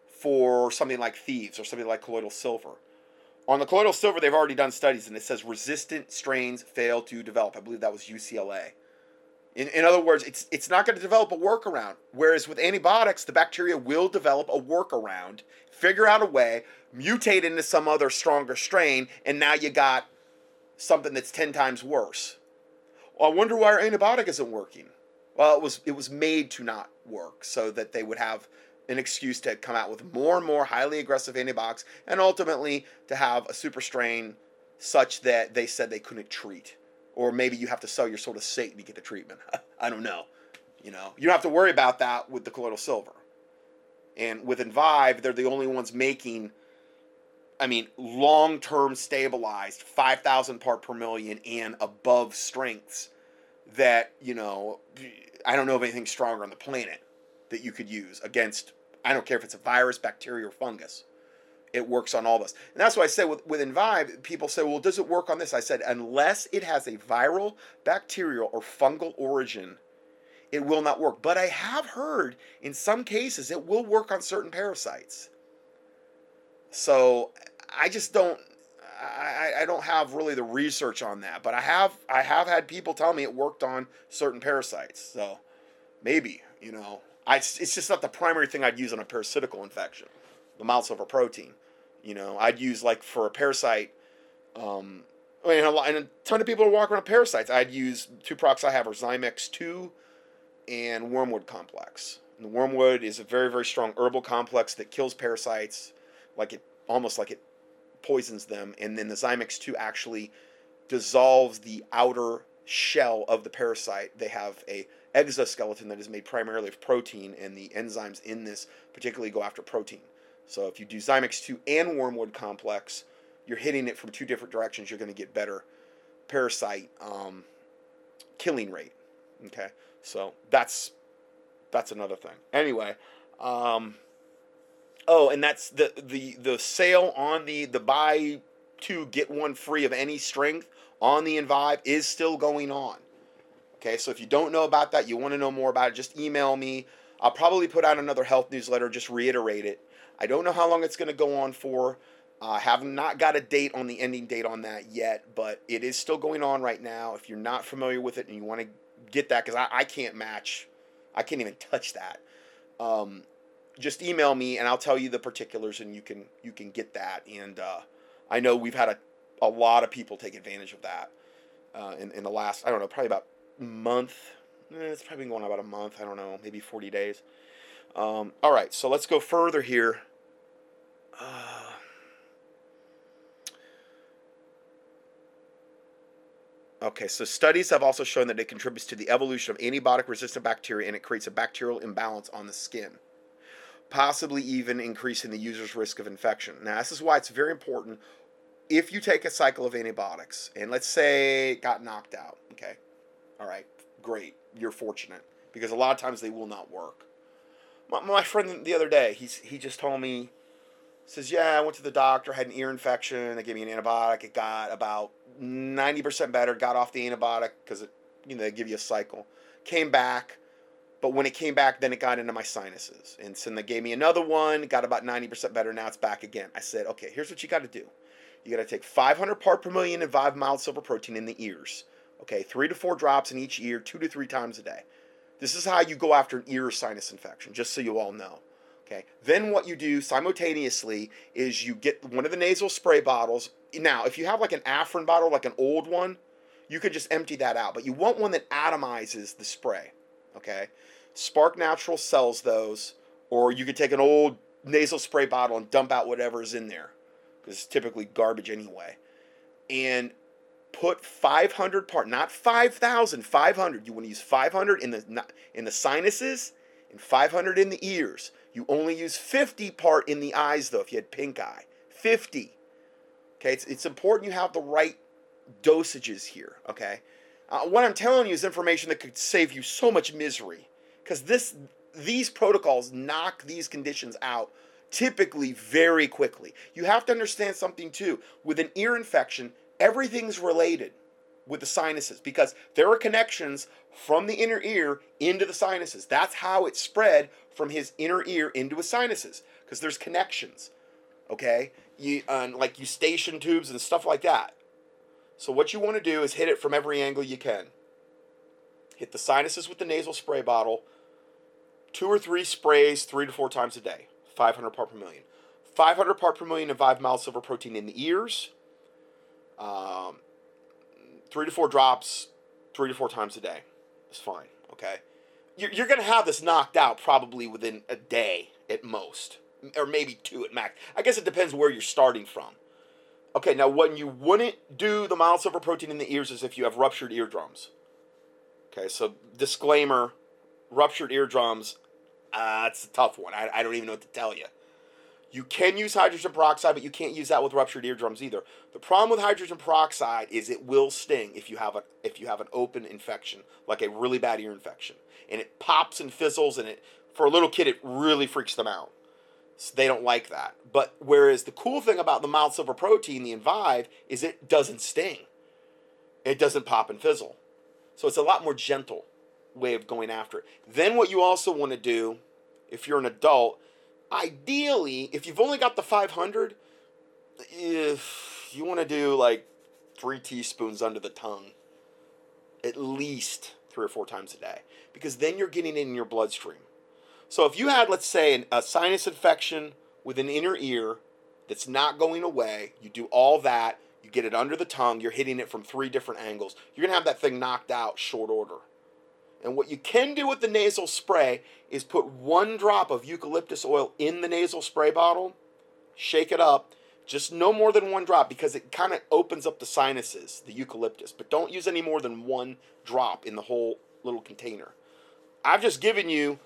Speaker 1: for something like thieves or something like colloidal silver. On the colloidal silver, they've already done studies and it says resistant strains fail to develop. I believe that was UCLA. In, in other words, it's it's not going to develop a workaround. Whereas with antibiotics, the bacteria will develop a workaround, figure out a way, mutate into some other stronger strain, and now you got something that's ten times worse. Well, I wonder why our antibiotic isn't working. Well, it was it was made to not work so that they would have an excuse to come out with more and more highly aggressive antibiotics, and ultimately to have a super strain such that they said they couldn't treat or maybe you have to sell your soul to Satan to get the treatment. I don't know. You know, you don't have to worry about that with the colloidal silver. And with Envive, they're the only ones making, I mean, long term stabilized 5,000 part per million and above strengths that, you know, I don't know of anything stronger on the planet that you could use against, I don't care if it's a virus, bacteria, or fungus it works on all of us. And that's why I say with, with Envive, people say, well, does it work on this? I said, unless it has a viral, bacterial, or fungal origin, it will not work. But I have heard in some cases it will work on certain parasites. So I just don't, I, I don't have really the research on that, but I have I have had people tell me it worked on certain parasites. So maybe you know, I it's just not the primary thing I'd use on a parasitical infection, the mild silver protein. You know, I'd use like for a parasite. Um, I mean, a, lot, and a ton of people are walking around parasites. I'd use two products I have are Zymex two and Wormwood complex. And the wormwood is a very very strong herbal complex that kills parasites, like it almost like it poisons them, and then the Zymex 2 actually dissolves the outer shell of the parasite. They have a exoskeleton that is made primarily of protein, and the enzymes in this particularly go after protein. So if you do Zymex 2 and wormwood complex, you're hitting it from two different directions. You're going to get better parasite um, killing rate. Okay, so that's that's another thing. Anyway, um, Oh, and that's the the the sale on the the buy two get one free of any strength on the Envive is still going on. Okay, so if you don't know about that, you want to know more about it, just email me. I'll probably put out another health newsletter, just reiterate it. I don't know how long it's going to go on for. I uh, have not got a date on the ending date on that yet, but it is still going on right now. If you're not familiar with it and you want to get that, because I, I can't match, I can't even touch that. Um, just email me and I'll tell you the particulars and you can you can get that. And uh, I know we've had a, a lot of people take advantage of that uh, in, in the last, I don't know, probably about month. Eh, it's probably been going on about a month. I don't know, maybe 40 days. Um, all right, so let's go further here. Uh, Okay, so studies have also shown that it contributes to the evolution of antibiotic resistant bacteria and it creates a bacterial imbalance on the skin possibly even increasing the user's risk of infection. Now, this is why it's very important if you take a cycle of antibiotics and let's say it got knocked out, okay? All right, great. You're fortunate because a lot of times they will not work. My, my friend the other day, he's he just told me says, "Yeah, I went to the doctor, had an ear infection. They gave me an antibiotic. It got about 90% better. Got off the antibiotic because it, you know, they give you a cycle. Came back, but when it came back, then it got into my sinuses. And so they gave me another one, got about 90% better. Now it's back again. I said, okay, here's what you got to do. You got to take 500 part per million of Vive mild silver protein in the ears. Okay, three to four drops in each ear, two to three times a day. This is how you go after an ear sinus infection, just so you all know. Okay, then what you do simultaneously is you get one of the nasal spray bottles. Now, if you have like an Afrin bottle, like an old one, you could just empty that out. But you want one that atomizes the spray. Okay, Spark Natural sells those, or you could take an old nasal spray bottle and dump out whatever's in there, because it's typically garbage anyway, and put 500 part, not 5,000, 500. You want to use 500 in the in the sinuses and 500 in the ears. You only use 50 part in the eyes though if you had pink eye. 50. Okay, it's, it's important you have the right dosages here, okay? Uh, what I'm telling you is information that could save you so much misery because this these protocols knock these conditions out typically very quickly. You have to understand something too. With an ear infection, everything's related with the sinuses because there are connections from the inner ear into the sinuses. That's how it spread from his inner ear into his sinuses because there's connections. Okay? You uh, like eustachian tubes and stuff like that. So what you want to do is hit it from every angle you can. Hit the sinuses with the nasal spray bottle two or three sprays three to four times a day, 500 part per million. 500 part per million of 5 mild silver protein in the ears, um, three to four drops, three to four times a day. It's fine, okay? You're, you're to have this knocked out probably within a day at most, or maybe two at max. I guess it depends where you're starting from. Okay, now when you wouldn't do the mild silver protein in the ears is if you have ruptured eardrums. Okay, so disclaimer ruptured eardrums, uh, that's a tough one. I, I don't even know what to tell you. You can use hydrogen peroxide, but you can't use that with ruptured eardrums either. The problem with hydrogen peroxide is it will sting if you have a if you have an open infection, like a really bad ear infection, and it pops and fizzles, and it for a little kid it really freaks them out. So they don't like that. But whereas the cool thing about the mild silver protein, the Envive, is it doesn't sting. It doesn't pop and fizzle. So it's a lot more gentle way of going after it. Then what you also want to do, if you're an adult, ideally, if you've only got the 500, if you want to do like three teaspoons under the tongue, at least three or four times a day, because then you're getting it in your bloodstream. So if you had, let's say, a sinus infection with an inner ear that's not going away, you do all that, you get it under the tongue, you're hitting it from three different angles, you're going to have that thing knocked out short order. And what you can do with the nasal spray is put one drop of eucalyptus oil in the nasal spray bottle, shake it up, just no more than one drop because it kind of opens up the sinuses, the eucalyptus. But don't use any more than one drop in the whole little container. I've just given you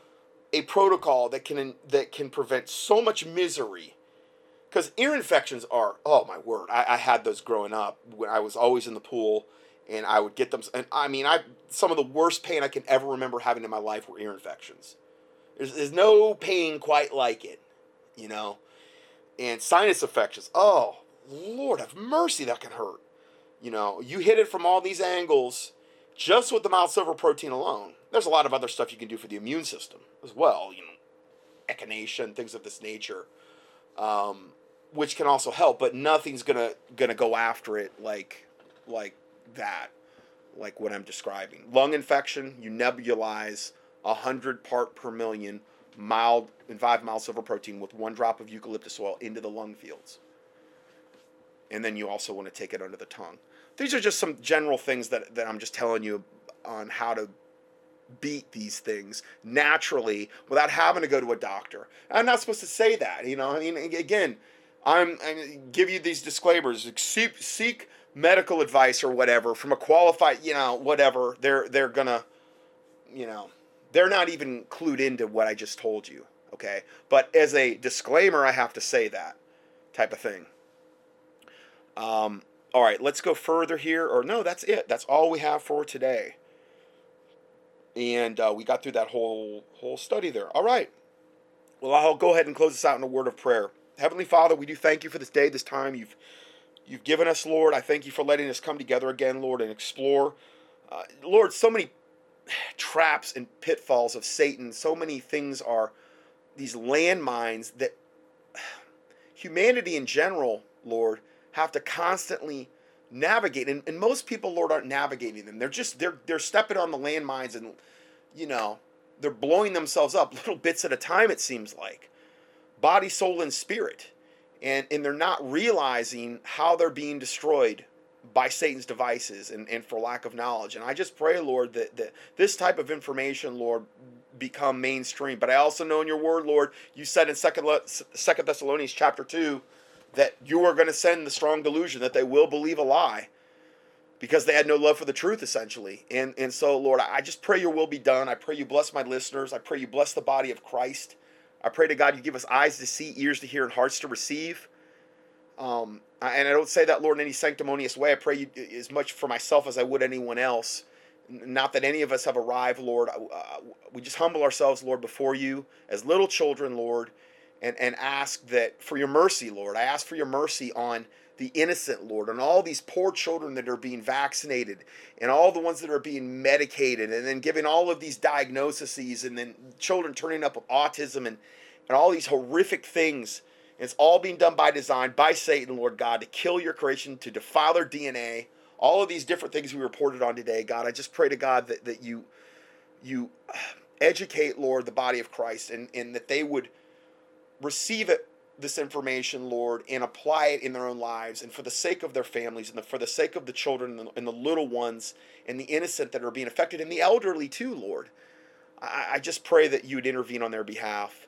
Speaker 1: a protocol that can that can prevent so much misery. Because ear infections are, oh my word, I, I had those growing up when I was always in the pool and I would get them. And I mean, I some of the worst pain I can ever remember having in my life were ear infections. There's, there's no pain quite like it, you know. And sinus infections, oh Lord have mercy, that can hurt. You know, you hit it from all these angles, just with the mild silver protein alone. There's a lot of other stuff you can do for the immune system as well. You know, echinacea, and things of this nature. Um, which can also help, but nothing's gonna gonna go after it like like that, like what I'm describing. Lung infection, you nebulize a hundred part per million mild and five mild silver protein with one drop of eucalyptus oil into the lung fields. And then you also want to take it under the tongue. These are just some general things that, that I'm just telling you on how to beat these things naturally without having to go to a doctor. I'm not supposed to say that, you know. I mean, again, I'm I give you these disclaimers. Seek, seek medical advice or whatever from a qualified, you know, whatever. They're they're gonna, you know, they're not even clued into what I just told you. Okay, but as a disclaimer, I have to say that type of thing. Um, all right, let's go further here. Or no, that's it. That's all we have for today. And uh, we got through that whole whole study there. All right. Well, I'll go ahead and close this out in a word of prayer. Heavenly Father, we do thank you for this day, this time you've you've given us, Lord. I thank you for letting us come together again, Lord, and explore. Uh, Lord, so many traps and pitfalls of Satan. So many things are these landmines that humanity in general, Lord, have to constantly navigate. And, and most people, Lord, aren't navigating them. They're just they're they're stepping on the landmines and you know they're blowing themselves up little bits at a time. It seems like body, soul, and spirit. And, and they're not realizing how they're being destroyed by Satan's devices and, and for lack of knowledge. And I just pray, Lord, that, that this type of information, Lord, become mainstream. But I also know in your word, Lord, you said in Second, Second Thessalonians chapter 2 that you are going to send the strong delusion that they will believe a lie because they had no love for the truth essentially and and so lord i just pray your will be done i pray you bless my listeners i pray you bless the body of christ I pray to God you give us eyes to see, ears to hear, and hearts to receive. Um, and I don't say that, Lord, in any sanctimonious way. I pray you as much for myself as I would anyone else. Not that any of us have arrived, Lord. Uh, we just humble ourselves, Lord, before you as little children, Lord, and, and ask that for your mercy, Lord. I ask for your mercy on the innocent, Lord, and all these poor children that are being vaccinated, and all the ones that are being medicated, and then giving all of these diagnoses, and then children turning up with autism and, and all these horrific things. And it's all being done by design, by Satan, Lord God, to kill your creation, to defile their DNA, all of these different things we reported on today, God. I just pray to God that, that you you educate, Lord, the body of Christ, and, and that they would receive it this information, Lord, and apply it in their own lives, and for the sake of their families, and the, for the sake of the children and the, and the, little ones, and the innocent that are being affected, and the elderly too, Lord. I, I just pray that you would intervene on their behalf.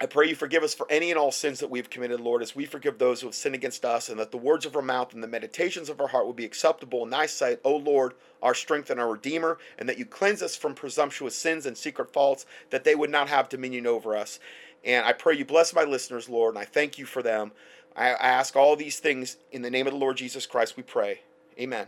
Speaker 1: I pray you forgive us for any and all sins that we've committed, Lord, as we forgive those who have sinned against us, and that the words of our mouth and the meditations of our heart will be acceptable in thy sight, O Lord, our strength and our Redeemer, and that you cleanse us from presumptuous sins and secret faults, that they would not have dominion over us. And I pray you bless my listeners, Lord, and I thank you for them. I, ask all these things in the name of the Lord Jesus Christ, we pray. Amen.